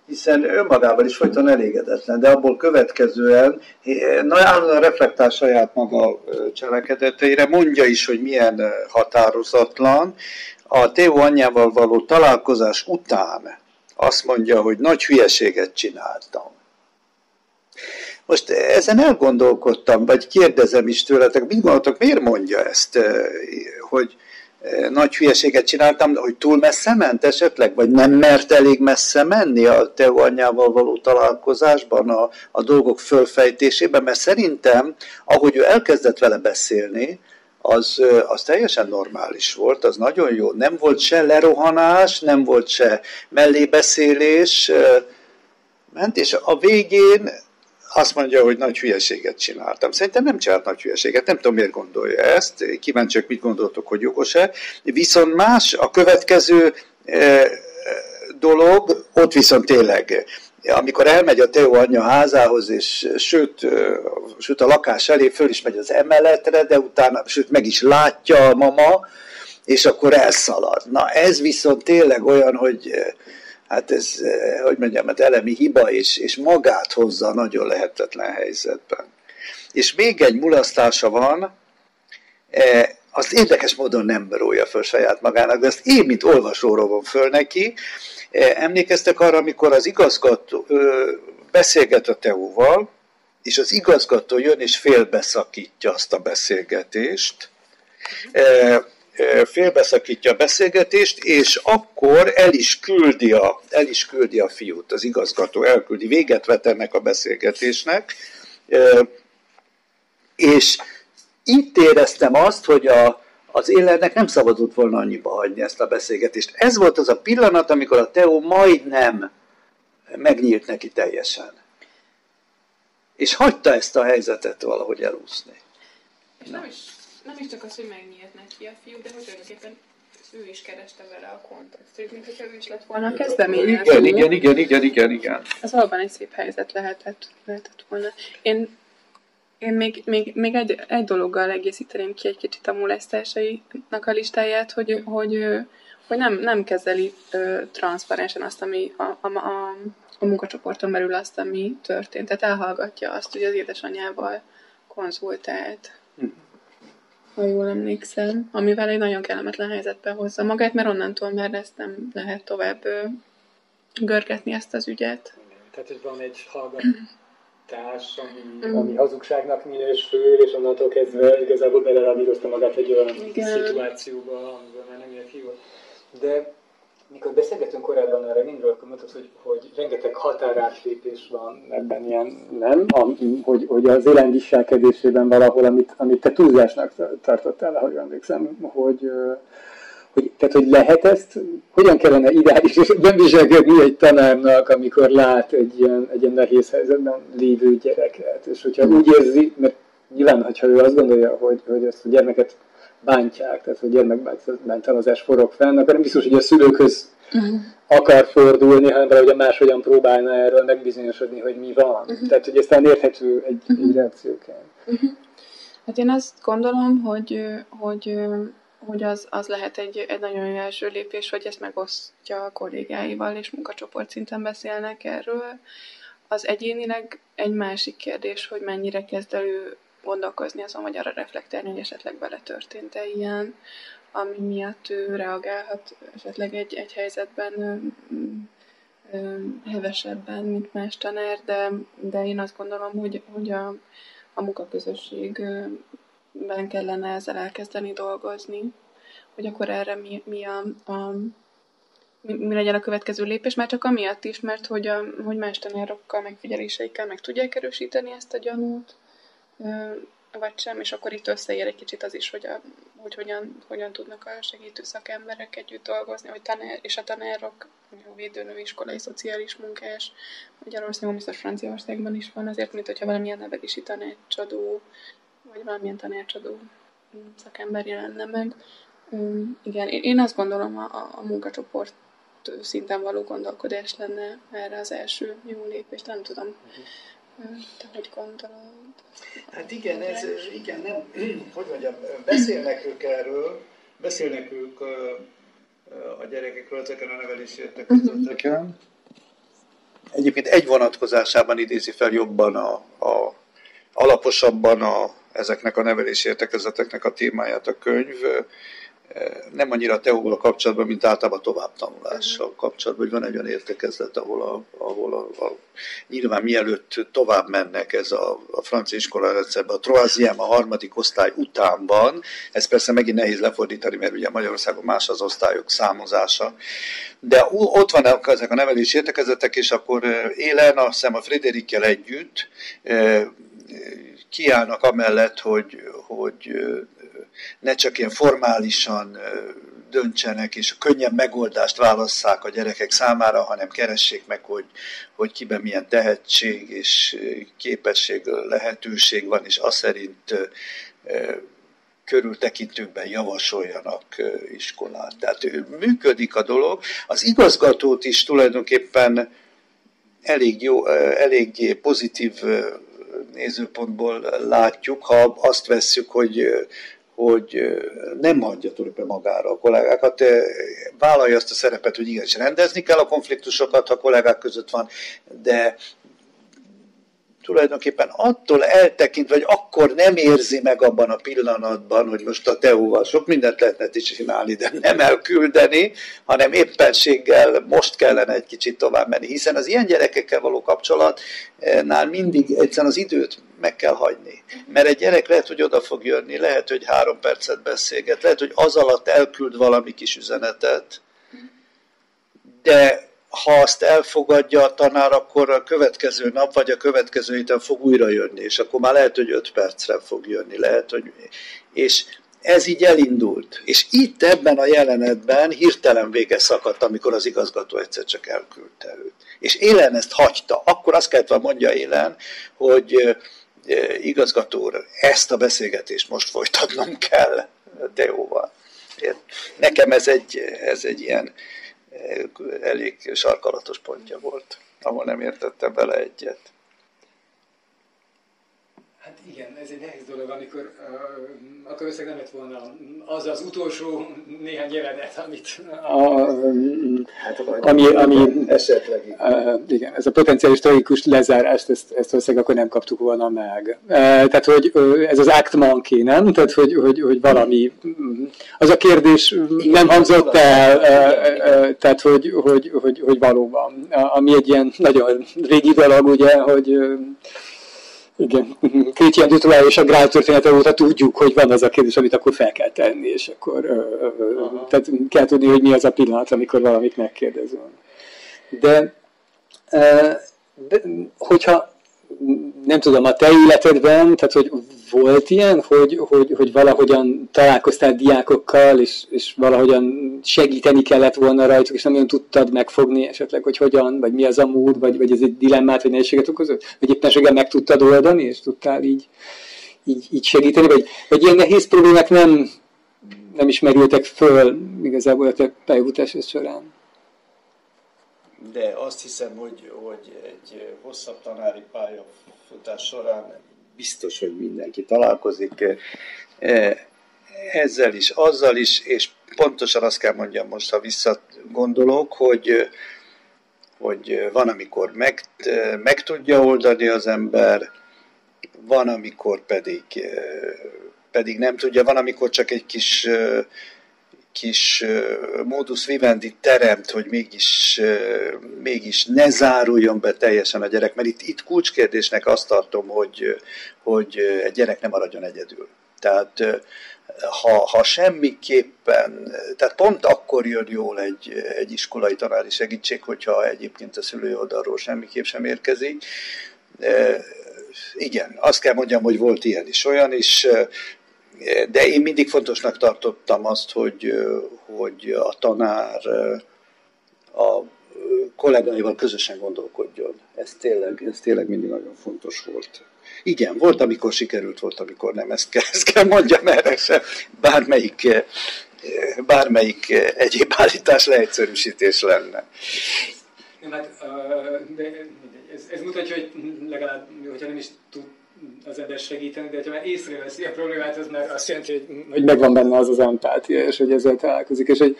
hiszen önmagával is folyton elégedetlen, de abból következően na, állandóan reflektál saját maga cselekedeteire, mondja is, hogy milyen határozatlan. A Teó anyjával való találkozás után azt mondja, hogy nagy hülyeséget csináltam. Most ezen elgondolkodtam, vagy kérdezem is tőletek, mit gondoltok, miért mondja ezt, hogy, nagy hülyeséget csináltam, hogy túl messze ment esetleg, vagy nem mert elég messze menni a Teo anyjával való találkozásban, a, a dolgok fölfejtésében, mert szerintem, ahogy ő elkezdett vele beszélni, az, az teljesen normális volt, az nagyon jó. Nem volt se lerohanás, nem volt se mellébeszélés, ment, és a végén azt mondja, hogy nagy hülyeséget csináltam. Szerintem nem csinált nagy hülyeséget, nem tudom miért gondolja ezt, kíváncsiak mit gondoltok, hogy jogos-e. Viszont más, a következő e, dolog, ott viszont tényleg, amikor elmegy a Teó anyja házához, és sőt, e, sőt a lakás elé föl is megy az emeletre, de utána, sőt meg is látja a mama, és akkor elszalad. Na ez viszont tényleg olyan, hogy hát ez, eh, hogy mondjam, hát elemi hiba, és, és magát hozza a nagyon lehetetlen helyzetben. És még egy mulasztása van, eh, azt érdekes módon nem rója föl saját magának, de ezt én, mint olvasó rovom föl neki. Eh, emlékeztek arra, amikor az igazgató beszélget a Teóval, és az igazgató jön és félbeszakítja azt a beszélgetést, félbeszakítja a beszélgetést, és akkor el is küldi a, el is küldi a fiút, az igazgató elküldi, véget vet ennek a beszélgetésnek, és itt éreztem azt, hogy a, az élennek nem szabadott volna annyiba hagyni ezt a beszélgetést. Ez volt az a pillanat, amikor a Teó majdnem megnyílt neki teljesen. És hagyta ezt a helyzetet valahogy elúszni. És nem is nem is csak az, hogy megnyílt neki a fiú, de hogy tulajdonképpen ő is kereste vele a kontextust, mint hogyha ő is lett volna a kezdeményező. Igen, igen, igen, igen, igen, igen. Ez valóban egy szép helyzet lehetett, lehetett volna. Én Én még, még, még egy, egy dologgal egészíteném ki egy kicsit a molesztásainak a listáját, hogy, hogy, hogy nem, nem kezeli ö, transzparensen azt, ami a, a, a, a munkacsoporton belül azt, ami történt. Tehát elhallgatja azt, hogy az édesanyjával konzultált. Hm. Ha jól emlékszem, amivel egy nagyon kellemetlen helyzetbe hozza magát, mert onnantól már ezt nem lehet tovább görgetni ezt az ügyet. Tehát, hogy van egy hallgatás, ami, mm. ami hazugságnak minősül, és onnantól kezdve igazából beleradírozta magát egy olyan Igen. szituációba, amiben már nem ért hívott. De mikor beszélgetünk korábban a reményről, akkor mondtad, hogy, hogy rengeteg határátlépés van ebben ilyen, nem? A, hogy, hogy az élen viselkedésében valahol, amit, amit te túlzásnak tartottál, ahogy emlékszem, hogy, hogy, tehát, hogy lehet ezt, hogyan kellene ideális és nem viselkedni egy tanárnak, amikor lát egy ilyen, egy ilyen nehéz helyzetben lévő gyereket, és hogyha úgy érzi, mert nyilván, hogyha ő azt gondolja, hogy, hogy ezt a gyermeket bántják, tehát hogy gyermekbántalazás forog fenn, akkor nem biztos, hogy a szülőkhöz uh-huh. akar fordulni, hanem valahogy másogyan próbálna erről megbizonyosodni, hogy mi van. Uh-huh. Tehát, hogy ezt érthető egy, uh-huh. egy reakcióként. Uh-huh. Hát én azt gondolom, hogy, hogy, hogy az, az lehet egy, egy nagyon jó első lépés, hogy ezt megosztja a kollégáival, és munkacsoport szinten beszélnek erről. Az egyénileg egy másik kérdés, hogy mennyire kezd elő gondolkozni azon, vagy arra reflektálni, hogy esetleg vele történt-e ilyen, ami miatt ő reagálhat esetleg egy, egy helyzetben hevesebben, mint más tanár, de, de én azt gondolom, hogy, hogy a, a munkaközösségben kellene ezzel elkezdeni dolgozni, hogy akkor erre mi, mi a, a mi, mi legyen a következő lépés, már csak amiatt is, mert hogy, a, hogy más tanárokkal, megfigyeléseikkel meg tudják erősíteni ezt a gyanút, vagy sem, és akkor itt összeér egy kicsit az is, hogy, a, hogy hogyan, hogyan tudnak a segítő szakemberek együtt dolgozni, hogy tanár, és a tanárok, a védőnő, iskolai, szociális munkás, Magyarországon, biztos Franciaországban is van, azért, mint hogyha valamilyen nevelési tanácsadó, vagy valamilyen tanácsadó szakember jelenne meg. Igen, én azt gondolom, a, a munkacsoport szinten való gondolkodás lenne erre az első jó lépés, nem tudom. Uh-huh te hogy gondolod? Hát igen, ez, igen, nem, hogy mondjam, beszélnek ők erről, beszélnek ők a gyerekekről ezeken a nevelési értekezeteken. Uh-huh. Egyébként egy vonatkozásában idézi fel jobban a, a alaposabban a, ezeknek a nevelési értekezeteknek a témáját a könyv nem annyira teóval kapcsolatban, mint általában továbbtanulással kapcsolatban, hogy van egy olyan értekezlet, ahol, a, ahol a, a, nyilván mielőtt tovább mennek ez a, a francia iskola rendszerbe, a troisième, a harmadik osztály utánban, ez persze megint nehéz lefordítani, mert ugye Magyarországon más az osztályok számozása, de ott vannak ezek a nevelési értekezetek, és akkor élen, azt hiszem a Frederikkel együtt kiállnak amellett, hogy, hogy ne csak ilyen formálisan döntsenek, és a könnyebb megoldást válasszák a gyerekek számára, hanem keressék meg, hogy, hogy kiben milyen tehetség és képesség, lehetőség van, és azt szerint körültekintőkben javasoljanak iskolát. Tehát működik a dolog. Az igazgatót is tulajdonképpen elég jó, elég pozitív nézőpontból látjuk, ha azt vesszük, hogy hogy nem hagyja tulajdonképpen magára a kollégákat, vállalja azt a szerepet, hogy igenis rendezni kell a konfliktusokat, ha kollégák között van, de tulajdonképpen attól eltekint, vagy akkor nem érzi meg abban a pillanatban, hogy most a Teóval sok mindent lehetne is csinálni, de nem elküldeni, hanem éppenséggel most kellene egy kicsit tovább menni, hiszen az ilyen gyerekekkel való kapcsolatnál mindig egyszerűen az időt meg kell hagyni. Mert egy gyerek lehet, hogy oda fog jönni, lehet, hogy három percet beszélget, lehet, hogy az alatt elküld valami kis üzenetet, de ha azt elfogadja a tanár, akkor a következő nap, vagy a következő héten fog újra jönni, és akkor már lehet, hogy öt percre fog jönni, lehet, hogy... És ez így elindult. És itt ebben a jelenetben hirtelen vége szakadt, amikor az igazgató egyszer csak elküldte őt. És Élen ezt hagyta. Akkor azt kellett mondja Élen, hogy igazgató úr, ezt a beszélgetést most folytatnom kell Teóval. Nekem ez egy, ez egy ilyen elég sarkalatos pontja volt, ahol nem értettem bele egyet. Hát igen, ez egy nehéz dolog, amikor uh, akkor összeg nem lett volna az az utolsó néhány jelenet, amit a, hát, ami, ami esetleg uh, igen, ez a potenciális tragikus lezárást, ezt, ezt összeg akkor nem kaptuk volna meg. Uh, tehát, hogy uh, ez az act monkey, nem? Tehát, hogy, hogy, hogy valami, az a kérdés igen, nem hangzott el, uh, uh, tehát, hogy, hogy, hogy, hogy valóban, ami egy ilyen nagyon régi dolog, ugye, hogy uh, igen, Christian Dutour és a Grál története óta tudjuk, hogy van az a kérdés, amit akkor fel kell tenni, és akkor uh, tehát kell tudni, hogy mi az a pillanat, amikor valamit megkérdezünk. De, uh, de hogyha nem tudom, a te életedben, tehát hogy volt ilyen, hogy, hogy, hogy valahogyan találkoztál diákokkal, és, és valahogyan segíteni kellett volna rajtuk, és nem nagyon tudtad megfogni esetleg, hogy hogyan, vagy mi az a mód, vagy, vagy ez egy dilemmát, vagy nehézséget okozott? Vagy éppenséggel meg tudtad oldani, és tudtál így, így, így segíteni? Vagy, vagy ilyen nehéz problémák nem, nem ismerültek föl igazából a te pályafutásod során? De azt hiszem, hogy, hogy egy hosszabb tanári pályafutás során biztos, hogy mindenki találkozik eh, ezzel is, azzal is, és pontosan azt kell mondjam most, ha visszagondolok, hogy, hogy van, amikor meg, meg tudja oldani az ember, van, amikor pedig, pedig nem tudja, van, amikor csak egy kis kis modus vivendi teremt, hogy mégis, mégis ne záruljon be teljesen a gyerek, mert itt, itt kulcskérdésnek azt tartom, hogy, hogy egy gyerek nem maradjon egyedül. Tehát ha, ha semmiképpen, tehát pont akkor jön jól egy, egy iskolai tanári segítség, hogyha egyébként a szülői oldalról semmiképp sem érkezik. Igen, azt kell mondjam, hogy volt ilyen is, olyan is, de én mindig fontosnak tartottam azt, hogy, hogy a tanár a kollégáival közösen gondolkodjon. Ez tényleg, ez tényleg mindig nagyon fontos volt. Igen, volt, amikor sikerült, volt, amikor nem. Ezt kell, ezt kell mondjam erre sem. Bármelyik, bármelyik egyéb állítás leegyszerűsítés lenne. Nem, hát, de ez, ez mutatja, hogy legalább, hogyha nem is tud az ember segíteni, de ha már észreveszi a problémát, az már azt jelenti, hogy, hogy megvan benne az az empátia, és hogy ezzel találkozik, és hogy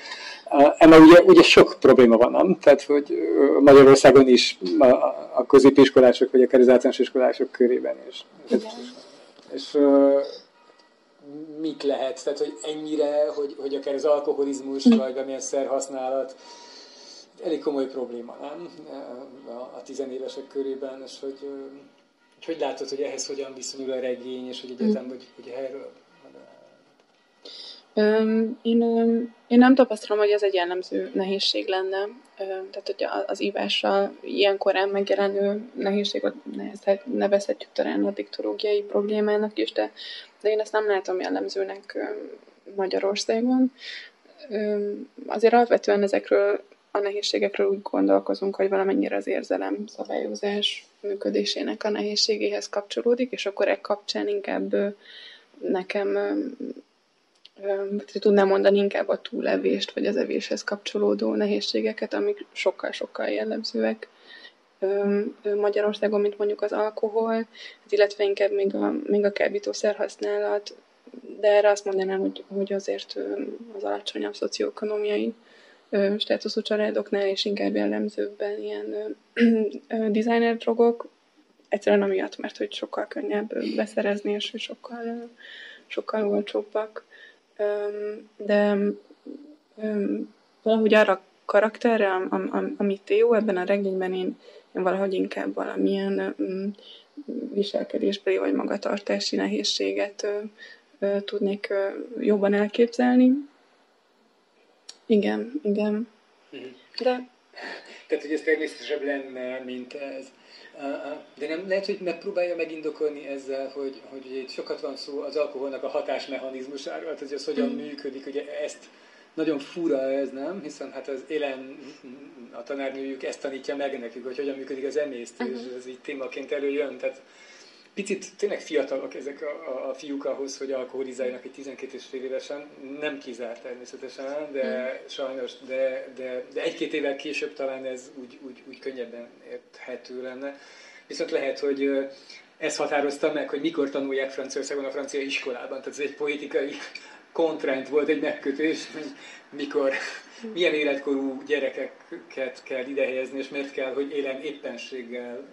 ennek ugye, ugye sok probléma van, nem? Tehát, hogy Magyarországon is a, a középiskolások, vagy akár az általános iskolások körében is. És, és mit lehet? Tehát, hogy ennyire, hogy, hogy akár az alkoholizmus, hm. vagy valamilyen szerhasználat, elég komoly probléma, nem? A, a tizenévesek körében, és hogy hogy, hogy látod, hogy ehhez hogyan viszonyul a regény, és hogy egyetem, hogy, hogy erről? Én, én nem tapasztalom, hogy ez egy jellemző nehézség lenne. Tehát, hogy az ívással ilyen korán megjelenő nehézség, nevezhetjük talán a diktológiai problémának is, de, de én ezt nem látom jellemzőnek Magyarországon. Azért alapvetően ezekről a nehézségekről úgy gondolkozunk, hogy valamennyire az érzelem szabályozás működésének a nehézségéhez kapcsolódik, és akkor egy kapcsán inkább nekem tudnám mondani inkább a túlevést, vagy az evéshez kapcsolódó nehézségeket, amik sokkal-sokkal jellemzőek Magyarországon, mint mondjuk az alkohol, hát illetve inkább még a, még a kábítószer használat, de erre azt mondanám, hogy, hogy azért az alacsonyabb szocioekonomiai státuszú családoknál, és inkább jellemzőbben ilyen designer drogok, egyszerűen amiatt, mert hogy sokkal könnyebb beszerezni, és sokkal, sokkal olcsóbbak. De valahogy arra karakterre, am, am, amit jó ebben a regényben, én, én valahogy inkább valamilyen viselkedésbeli vagy magatartási nehézséget tudnék jobban elképzelni. Igen, igen. Mhm. De... Tehát, hogy ez természetesebb lenne, mint ez. De nem lehet, hogy megpróbálja megindokolni ezzel, hogy, hogy itt sokat van szó az alkoholnak a hatásmechanizmusáról, hogy ez hogyan mm. működik, ugye ezt nagyon fura ez, nem? Hiszen hát az élen a tanárnőjük ezt tanítja meg nekünk, hogy hogyan működik az emésztés, uh-huh. ez így témaként előjön. Tehát picit tényleg fiatalok ezek a, a fiúk ahhoz, hogy alkoholizáljanak egy 12 és fél évesen. Nem kizárt természetesen, de mm. sajnos, de, de, de egy-két évvel később talán ez úgy, úgy, úgy könnyebben érthető lenne. Viszont lehet, hogy ez határozta meg, hogy mikor tanulják Franciaországban a francia iskolában. Tehát ez egy politikai kontrent volt, egy megkötés, hogy mikor, milyen életkorú gyerekeket kell idehelyezni, és miért kell, hogy élen éppenséggel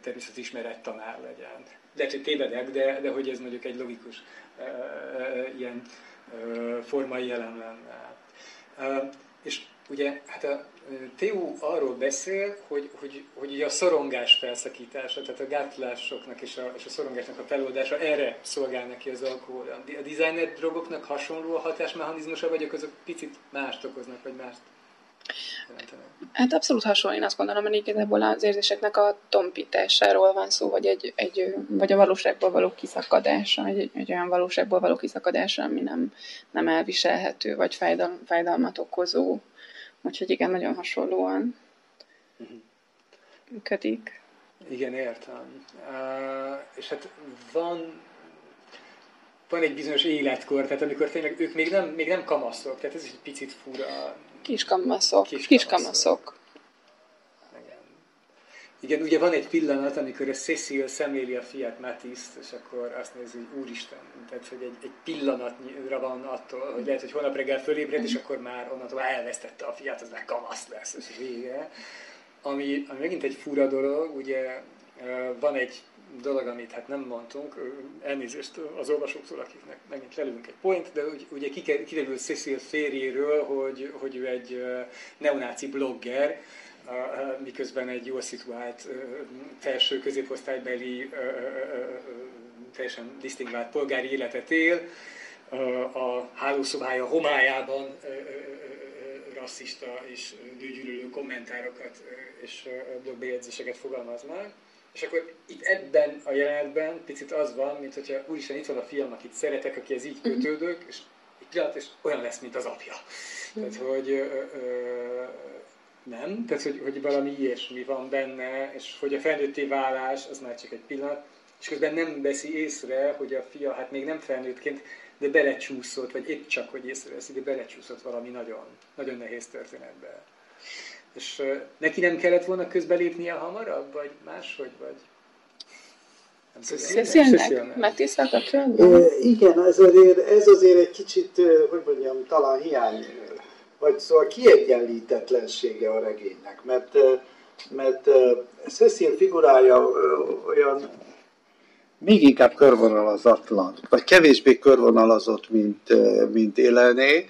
természetismeret tanár legyen. De hogy tévedek, de, de hogy ez mondjuk egy logikus ilyen formai jelen lenne. Ugye hát a Teó arról beszél, hogy, hogy, hogy ugye a szorongás felszakítása, tehát a gátlásoknak és a, és a szorongásnak a feloldása, erre szolgál neki az alkohol. A designer drogoknak hasonló a hatásmechanizmusa, vagy azok picit mást okoznak, vagy mást? Hát abszolút hasonló, én azt gondolom, hogy igazából az érzéseknek a tompításáról van szó, vagy, egy, egy, vagy a valóságból való kiszakadása, egy, egy olyan valóságból való kiszakadása, ami nem, nem elviselhető, vagy fájdal, fájdalmat okozó Úgyhogy igen, nagyon hasonlóan működik. Igen, értem. Uh, és hát van, van egy bizonyos életkor, tehát amikor tényleg ők még nem, még nem kamaszok, tehát ez is egy picit fura. Kiskamaszok. Kiskamaszok. Igen, ugye van egy pillanat, amikor a Cecil szemléli a fiát Matiszt, és akkor azt nézi, hogy úristen, tehát hogy egy, egy pillanatra van attól, hogy lehet, hogy holnap reggel fölébred, és akkor már onnantól elvesztette a fiát, az már kamasz lesz, és vége. Ami, ami megint egy fura dolog, ugye van egy dolog, amit hát nem mondtunk, elnézést az olvasóktól, akiknek megint lelünk egy point, de ugye kiderült Cecil férjéről, hogy, hogy ő egy neonáci blogger, miközben egy jól szituált felső középosztálybeli, teljesen disztingvált polgári életet él, a hálószobája homályában rasszista és nőgyűlölő kommentárokat és blogbejegyzéseket fogalmaz meg. És akkor itt ebben a jelenetben picit az van, mint hogyha úristen itt van a fiam, akit szeretek, akihez így mhm. kötődök, és egy pillanat, és olyan lesz, mint az apja. Tehát, hogy ö, ö, nem, tehát hogy, hogy valami ilyesmi van benne, és hogy a felnőtté válás az már csak egy pillanat, és közben nem veszi észre, hogy a fia hát még nem felnőttként, de belecsúszott, vagy épp csak, hogy észreveszi, de belecsúszott valami nagyon, nagyon nehéz történetbe. És uh, neki nem kellett volna közbelépnie hamarabb, vagy máshogy, vagy? Szeszélnek? Metészek a Igen, ez azért, ez azért egy kicsit, hogy mondjam, talán hiány vagy szóval kiegyenlítetlensége a regénynek, mert, mert Cecil figurája olyan még inkább körvonalazatlan, vagy kevésbé körvonalazott, mint, mint élené.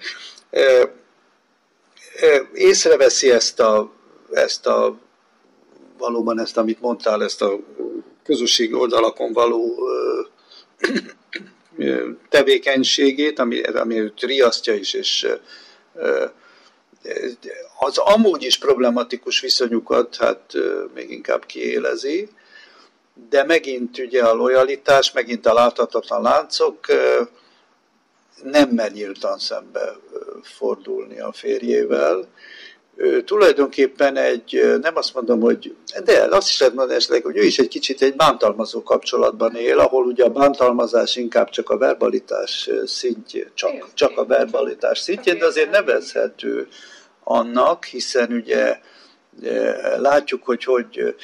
Észreveszi ezt a, ezt a valóban ezt, amit mondtál, ezt a közösségi oldalakon való tevékenységét, ami, ami őt riasztja is, és az amúgy is problematikus viszonyukat hát még inkább kiélezi, de megint ugye a lojalitás, megint a láthatatlan láncok nem mer nyíltan szembe fordulni a férjével. Ő tulajdonképpen egy, nem azt mondom, hogy, de azt is lehet mondani esetleg, hogy ő is egy kicsit egy bántalmazó kapcsolatban él, ahol ugye a bántalmazás inkább csak a verbalitás szintje, csak, csak a verbalitás szintjén, de azért nevezhető annak, hiszen ugye e, látjuk, hogy, hogy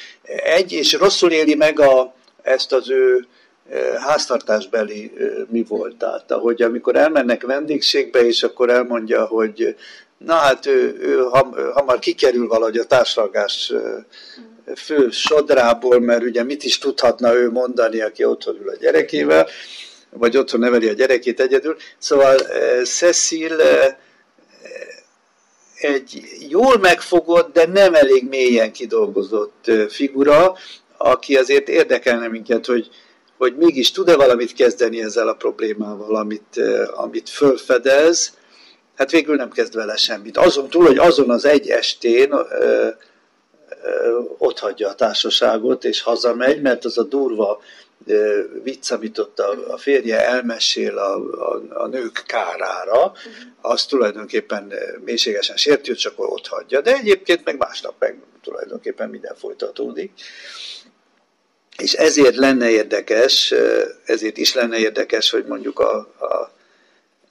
egy, és rosszul éli meg a, ezt az ő e, háztartásbeli e, mi volt. Tehát, ahogy amikor elmennek vendégségbe, és akkor elmondja, hogy na hát ő, ő hamar kikerül valahogy a társadalgás fő sodrából, mert ugye mit is tudhatna ő mondani, aki otthon ül a gyerekével, vagy otthon neveli a gyerekét egyedül. Szóval Cecil egy jól megfogott, de nem elég mélyen kidolgozott figura, aki azért érdekelne minket, hogy, hogy mégis tud-e valamit kezdeni ezzel a problémával, amit, amit fölfedez. Hát végül nem kezd vele semmit. Azon túl, hogy azon az egy estén ö, ö, ott hagyja a társaságot, és hazamegy, mert az a durva vicc, amit ott a, a férje elmesél a, a, a nők kárára, az tulajdonképpen mélységesen sértő, csak ott hagyja. De egyébként meg másnap meg tulajdonképpen minden folytatódik. És ezért lenne érdekes, ezért is lenne érdekes, hogy mondjuk a, a,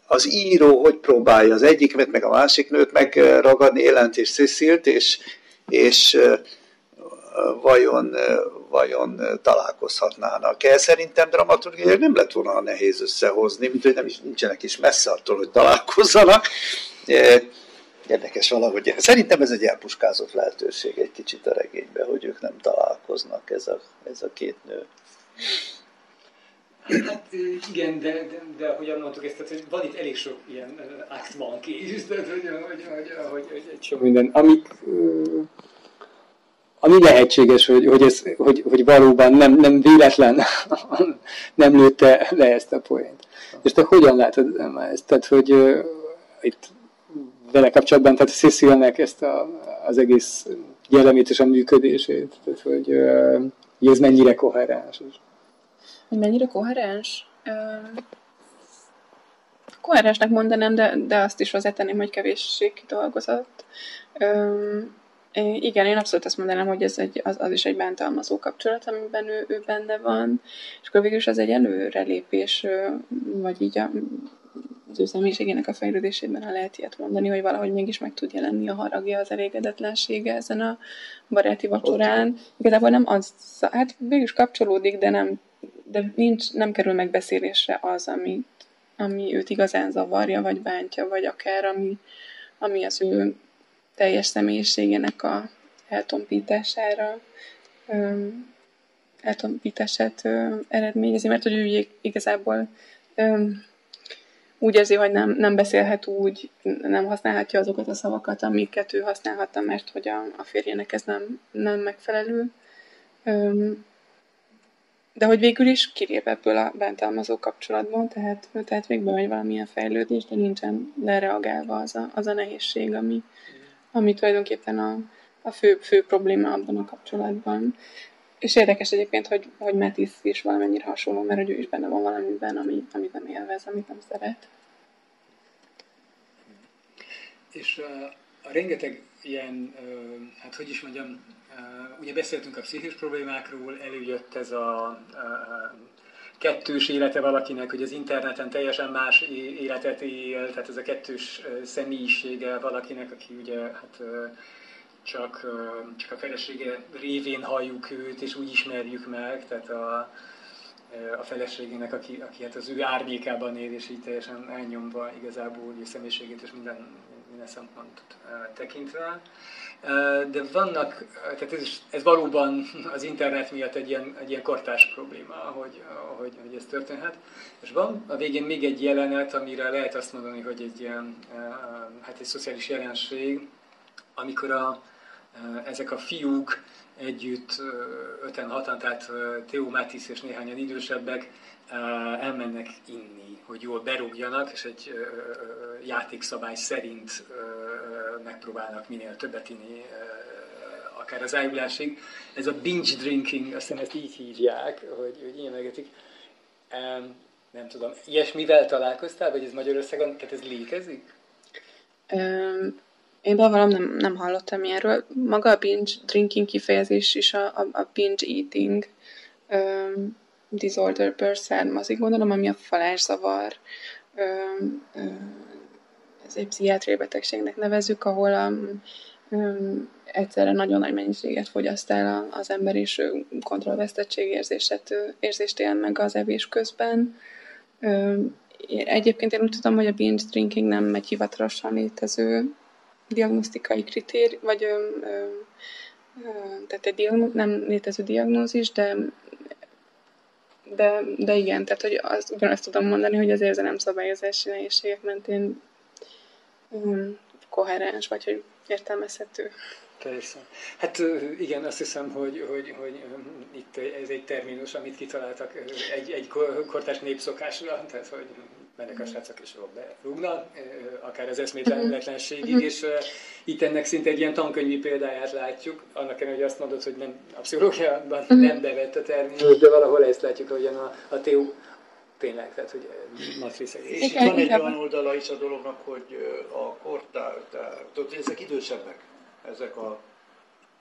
az író hogy próbálja az egyiket, meg a másik nőt megragadni, Élent és Cecilt, és, és vajon, vajon találkozhatnának-e. Szerintem dramaturgiai nem lett volna nehéz összehozni, mint hogy nem is, nincsenek is messze attól, hogy találkozzanak. Érdekes valahogy. Szerintem ez egy elpuskázott lehetőség egy kicsit a regényben, hogy ők nem találkoznak, ez a, ez a két nő. Hát igen, de, de, de ahogyan mondtuk ezt, hogy van itt elég sok ilyen uh, act monkey hogy, hogy, hogy, hogy, hogy egy sok minden, amik, uh, ami lehetséges, hogy, hogy, ez, hogy, hogy valóban nem, nem véletlen nem lőtte le ezt a poént. És te hogyan látod ezt? Tehát, hogy uh, itt vele kapcsolatban, tehát Cecilnek ezt a, az egész jellemét és a működését, tehát, hogy, uh, hogy ez mennyire koherens. Mennyire koherens? koherensnek mondanám, de, de azt is hozzátenném, hogy kevéssé kidolgozott. Igen, én abszolút azt mondanám, hogy ez egy, az, az is egy bántalmazó kapcsolat, amiben ő, ő benne van, és akkor végül is az egy előrelépés, vagy így a, az ő személyiségének a fejlődésében, ha lehet ilyet mondani, hogy valahogy mégis meg tud jelenni a haragja, az elégedetlensége ezen a baráti vacsorán. Igazából nem az, hát végül kapcsolódik, de nem de nincs, nem kerül megbeszélésre az, ami, ami őt igazán zavarja, vagy bántja, vagy akár ami, ami az ő teljes személyiségének a eltompítására eltompítását eredményezi, mert hogy ő igazából úgy érzi, hogy nem, nem beszélhet úgy, nem használhatja azokat a szavakat, amiket ő használhatta, mert hogy a, a férjének ez nem, nem megfelelő. De hogy végül is kilép ebből a bántalmazó kapcsolatból, tehát, tehát végben vagy valamilyen fejlődés, de nincsen lereagálva az a, az a nehézség, ami, ami tulajdonképpen a, a fő, fő probléma abban a kapcsolatban. És érdekes egyébként, hogy, hogy Metis is valamennyire hasonló, mert hogy ő is benne van valamiben, ami, amit nem élvez, amit nem szeret. És a, a rengeteg ilyen, hát hogy is mondjam, ugye beszéltünk a pszichés problémákról, előjött ez a, a kettős élete valakinek, hogy az interneten teljesen más életet él, tehát ez a kettős személyisége valakinek, aki ugye hát csak, csak a felesége révén halljuk őt, és úgy ismerjük meg, tehát a, a feleségének, aki, aki hát az ő árnyékában él, és így teljesen elnyomva igazából a személyiségét és minden, minden szempontot tekintve. De vannak, tehát ez, ez valóban az internet miatt egy ilyen, egy ilyen kortás probléma, hogy, hogy, hogy ez történhet. És van a végén még egy jelenet, amire lehet azt mondani, hogy egy ilyen, hát egy szociális jelenség, amikor a, ezek a fiúk együtt, öten, hatan, tehát Theo Matis és néhányan idősebbek elmennek inni, hogy jól berúgjanak, és egy játékszabály szerint megpróbálnak minél többet inni, akár az ájulásig. Ez a binge drinking, azt hiszem ezt így hívják, hogy, hogy ilyen megetik. Nem tudom, ilyesmivel találkoztál, vagy ez Magyarországon, tehát ez létezik? Én bevallom, nem, nem hallottam ilyenről. Maga a binge drinking kifejezés is a, a, a binge eating um, disorderből származik, gondolom, ami a falászavar. Um, um, ez egy pszichiátriai betegségnek nevezük, ahol a, um, egyszerre nagyon nagy mennyiséget fogyaszt el az ember, és kontrollvesztettség érzéset, érzést él meg az evés közben. Um, egyébként én úgy tudom, hogy a binge drinking nem egy hivatalosan létező diagnosztikai kritéri, vagy ö, ö, tehát egy diagnó, nem létező diagnózis, de de, de igen, tehát hogy azt, ugyanazt tudom mondani, hogy az érzelem szabályozási nehézségek mentén um, koherens, vagy hogy értelmezhető. Persze. Hát igen, azt hiszem, hogy, hogy, hogy itt ez egy terminus, amit kitaláltak egy, egy kortárs népszokásra, tehát hogy mennek a srácok és berúgnak, akár az eszméletlenségig, uh-huh. és itt ennek szinte egy ilyen tankönyvi példáját látjuk, annak ellenére, hogy azt mondod, hogy nem, a pszichológiában nem bevett a terminus, de valahol ezt látjuk, hogy a, a teó tényleg, tehát hogy matrisz És itt van egy olyan oldala is a dolognak, hogy a kortár, tehát ezek idősebbek, ezek a,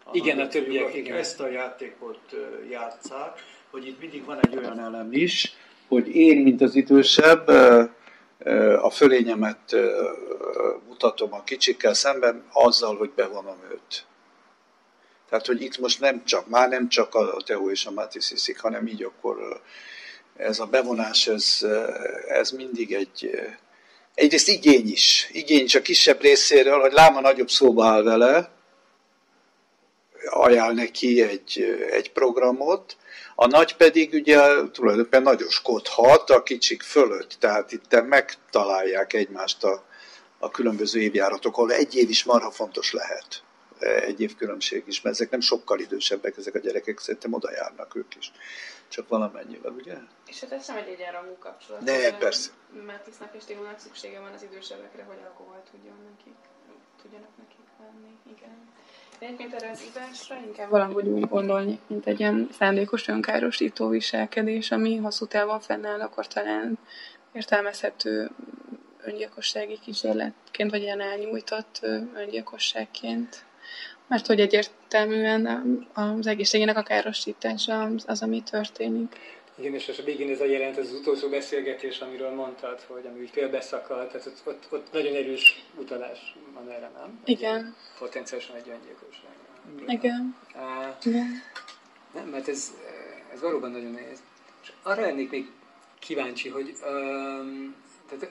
a igen, a többiek, igen. ezt a játékot játszák, hogy itt mindig van egy olyan elem is, hogy én, mint az idősebb, a fölényemet mutatom a kicsikkel szemben azzal, hogy bevonom őt. Tehát, hogy itt most nem csak, már nem csak a Teó és a Matisse iszik, hanem így akkor ez a bevonás, ez, ez mindig egy, egyrészt igény is. Igény is a kisebb részéről, hogy láma nagyobb szóba áll vele, ajánl neki egy, egy programot, a nagy pedig ugye tulajdonképpen nagyoskodhat a kicsik fölött, tehát itt megtalálják egymást a, a különböző évjáratok, ahol egy év is marha fontos lehet. Egy év különbség is, mert ezek nem sokkal idősebbek, ezek a gyerekek szerintem oda járnak ők is. Csak valamennyivel, ugye? És hát ez sem egy egyenrangú kapcsolat. De, persze. Mert tisztnak és Tégónak szüksége van az idősebbekre, hogy alkohol tudjon nekik, tudjanak nekik venni. Igen. Egyébként erre az ivásra inkább valahogy úgy gondolni, mint egy ilyen szándékos önkárosító viselkedés, ami hosszú távon fennáll, akkor talán értelmezhető öngyilkossági kísérletként, vagy ilyen elnyújtott öngyilkosságként. Mert hogy egyértelműen az egészségének a károsítása az, az ami történik. Igen, és a végén ez a jelent, ez az utolsó beszélgetés, amiről mondtad, hogy ami úgy félbeszakadt, tehát ott, ott, ott nagyon erős utalás van erre, nem? Igen. Potenciálisan egy öngyilkosság. Igen. Uh, Igen. Nem, mert ez, ez valóban nagyon nehéz. És arra lennék még kíváncsi, hogy um, tehát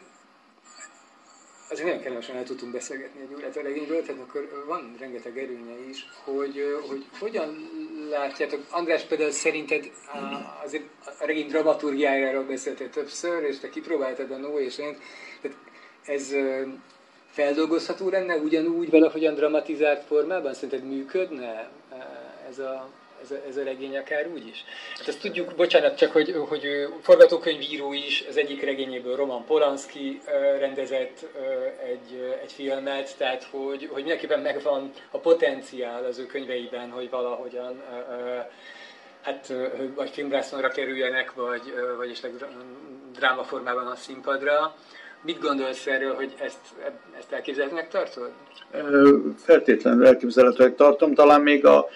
azért nagyon kellemesen el tudtunk beszélgetni egy órát a regényről, tehát akkor van rengeteg erőnye is, hogy, hogy hogyan látjátok, András például szerinted azért a regény dramaturgiájáról beszéltél többször, és te kipróbáltad a Noé és én, tehát ez feldolgozható lenne ugyanúgy valahogyan dramatizált formában? Szerinted működne ez a, ez a, ez a regény akár úgy is. Hát azt tudjuk, bocsánat, csak hogy, hogy forgatókönyvíró is az egyik regényéből Roman Polanski rendezett egy, egy filmet, tehát hogy, hogy mindenképpen megvan a potenciál az ő könyveiben, hogy valahogyan hát vagy filmrászonra kerüljenek, vagy, vagy esetleg drámaformában a színpadra. Mit gondolsz erről, hogy ezt, ezt elképzelhetőnek tartod? Feltétlenül elképzelhetőnek tartom, talán még a,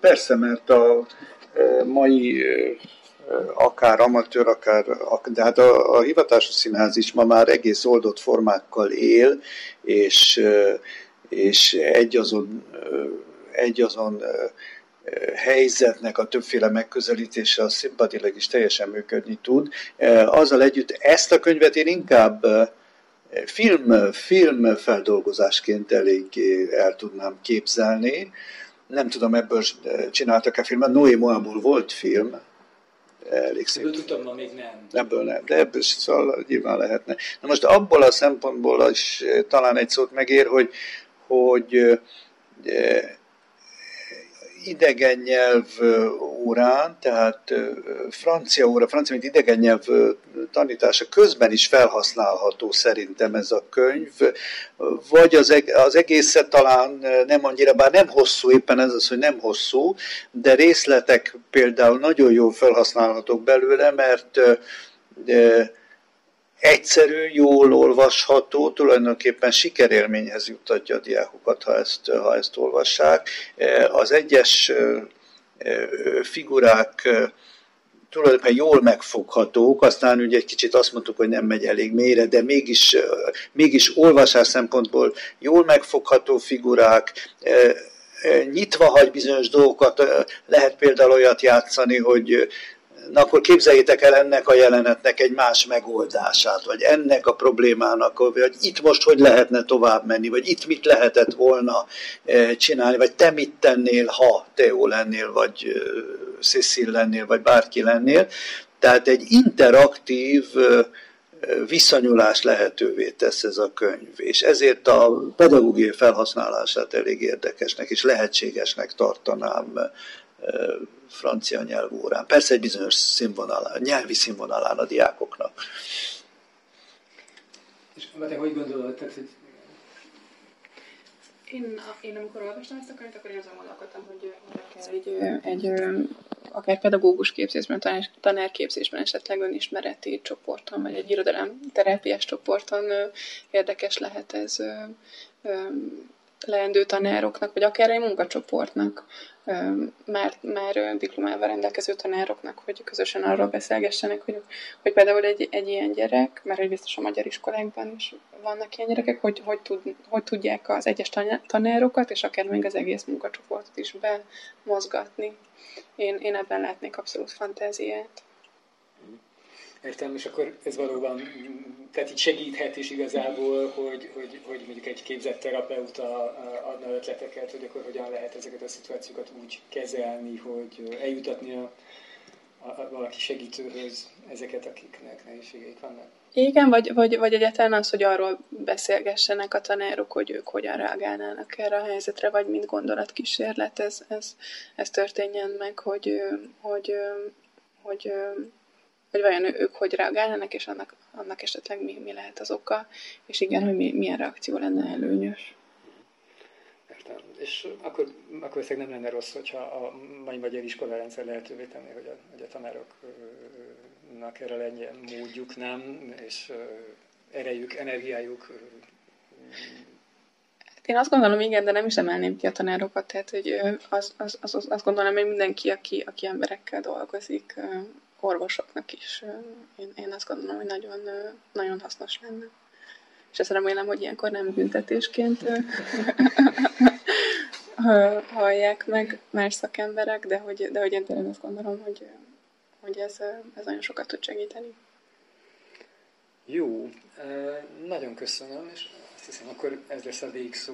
persze, mert a mai akár amatőr, akár, de hát a, a hivatásos színház is ma már egész oldott formákkal él, és, és egy azon, egy azon helyzetnek a többféle megközelítése a színpadileg is teljesen működni tud. Azzal együtt ezt a könyvet én inkább film, film feldolgozásként eléggé el tudnám képzelni. Nem tudom, ebből csináltak-e filmet. Noé Moából volt film, elég szép. Ebből tudtam, ma még nem. Ebből nem, de ebből szóval nyilván lehetne. Na most abból a szempontból is talán egy szót megér, hogy, hogy idegen nyelv órán, tehát francia óra, francia, mint idegen nyelv tanítása közben is felhasználható szerintem ez a könyv, vagy az, eg- az egészet talán nem annyira, bár nem hosszú, éppen ez az, hogy nem hosszú, de részletek például nagyon jól felhasználhatók belőle, mert de, egyszerű, jól olvasható, tulajdonképpen sikerélményhez juttatja a diákokat, ha ezt, ha ezt olvassák. Az egyes figurák tulajdonképpen jól megfoghatók, aztán ugye egy kicsit azt mondtuk, hogy nem megy elég mélyre, de mégis, mégis olvasás szempontból jól megfogható figurák, nyitva hagy bizonyos dolgokat, lehet például olyat játszani, hogy na akkor képzeljétek el ennek a jelenetnek egy más megoldását, vagy ennek a problémának, vagy itt most hogy lehetne tovább menni, vagy itt mit lehetett volna eh, csinálni, vagy te mit tennél, ha te jó lennél, vagy eh, Cecil lennél, vagy bárki lennél. Tehát egy interaktív eh, viszonyulás lehetővé tesz ez a könyv, és ezért a pedagógiai felhasználását elég érdekesnek és lehetségesnek tartanám francia nyelvórán. Persze egy bizonyos színvonalán, nyelvi színvonalán a diákoknak. És te hogy gondolod, tehát, hogy én, én amikor olvastam ezt a könyvet, akkor én azon gondolkodtam, hogy akár egy, egy akár pedagógus képzésben, tanár, tanárképzésben esetleg önismereti csoporton, vagy egy irodalom terápiás csoporton érdekes lehet ez leendő tanároknak, vagy akár egy munkacsoportnak, már, már diplomával rendelkező tanároknak, hogy közösen arról beszélgessenek, hogy, hogy például egy, egy ilyen gyerek, mert egy biztos a magyar iskolákban is vannak ilyen gyerekek, hogy, hogy, tud, hogy tudják az egyes tanárokat, és akár még az egész munkacsoportot is bemozgatni. Én, én ebben látnék abszolút fantáziát. Értem, és akkor ez valóban, tehát így segíthet is igazából, hogy, hogy, hogy mondjuk egy képzett terapeuta adna ötleteket, hogy akkor hogyan lehet ezeket a szituációkat úgy kezelni, hogy eljutatni a, a, a valaki segítőhöz ezeket, akiknek nehézségeik vannak. Igen, vagy, vagy, vagy egyáltalán az, hogy arról beszélgessenek a tanárok, hogy ők hogyan reagálnának erre a helyzetre, vagy mint gondolatkísérlet, ez, ez, ez történjen meg, hogy, hogy, hogy, hogy hogy vajon ők hogy reagálnának, és annak, annak esetleg mi, mi lehet az oka, és igen, hogy mi, milyen reakció lenne előnyös. Értem. És akkor, akkor nem lenne rossz, hogyha a mai magyar iskolarendszer lehetővé tenni, hogy a, hogy a tanároknak erre legyen módjuk, nem, és erejük, energiájuk én azt gondolom, igen, de nem is emelném ki a tanárokat, tehát hogy az, az, az, az, azt gondolom, hogy mindenki, aki, aki emberekkel dolgozik, orvosoknak is. Én, én azt gondolom, hogy nagyon, nagyon hasznos lenne. És ezt remélem, hogy ilyenkor nem büntetésként hallják meg más szakemberek, de hogy, de hogy én tényleg azt gondolom, hogy, hogy ez, ez nagyon sokat tud segíteni. Jó, nagyon köszönöm, és azt hiszem, akkor ez lesz a végszó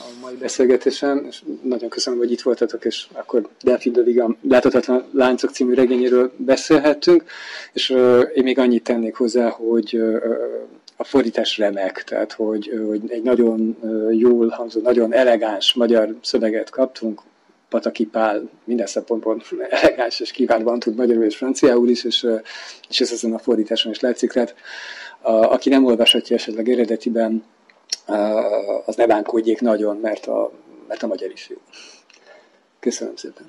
a mai beszélgetésen, és nagyon köszönöm, hogy itt voltatok, és akkor Delphi Döviga Láthatatlan Láncok című regényéről beszélhettünk, és uh, én még annyit tennék hozzá, hogy a fordítás remek, tehát hogy, hogy egy nagyon jól hangzó, nagyon elegáns magyar szöveget kaptunk, Pataki Pál minden szempontból elegáns és kiválóan tud magyarul és franciául is, és, és ez ezen a fordításon is látszik. Tehát a, aki nem olvashatja esetleg eredetiben, az ne bánkodjék nagyon, mert a, mert a magyar is jó. Köszönöm szépen.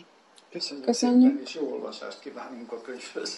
Köszönjük, Köszönjük. szépen, és jó olvasást kívánunk a könyvhöz.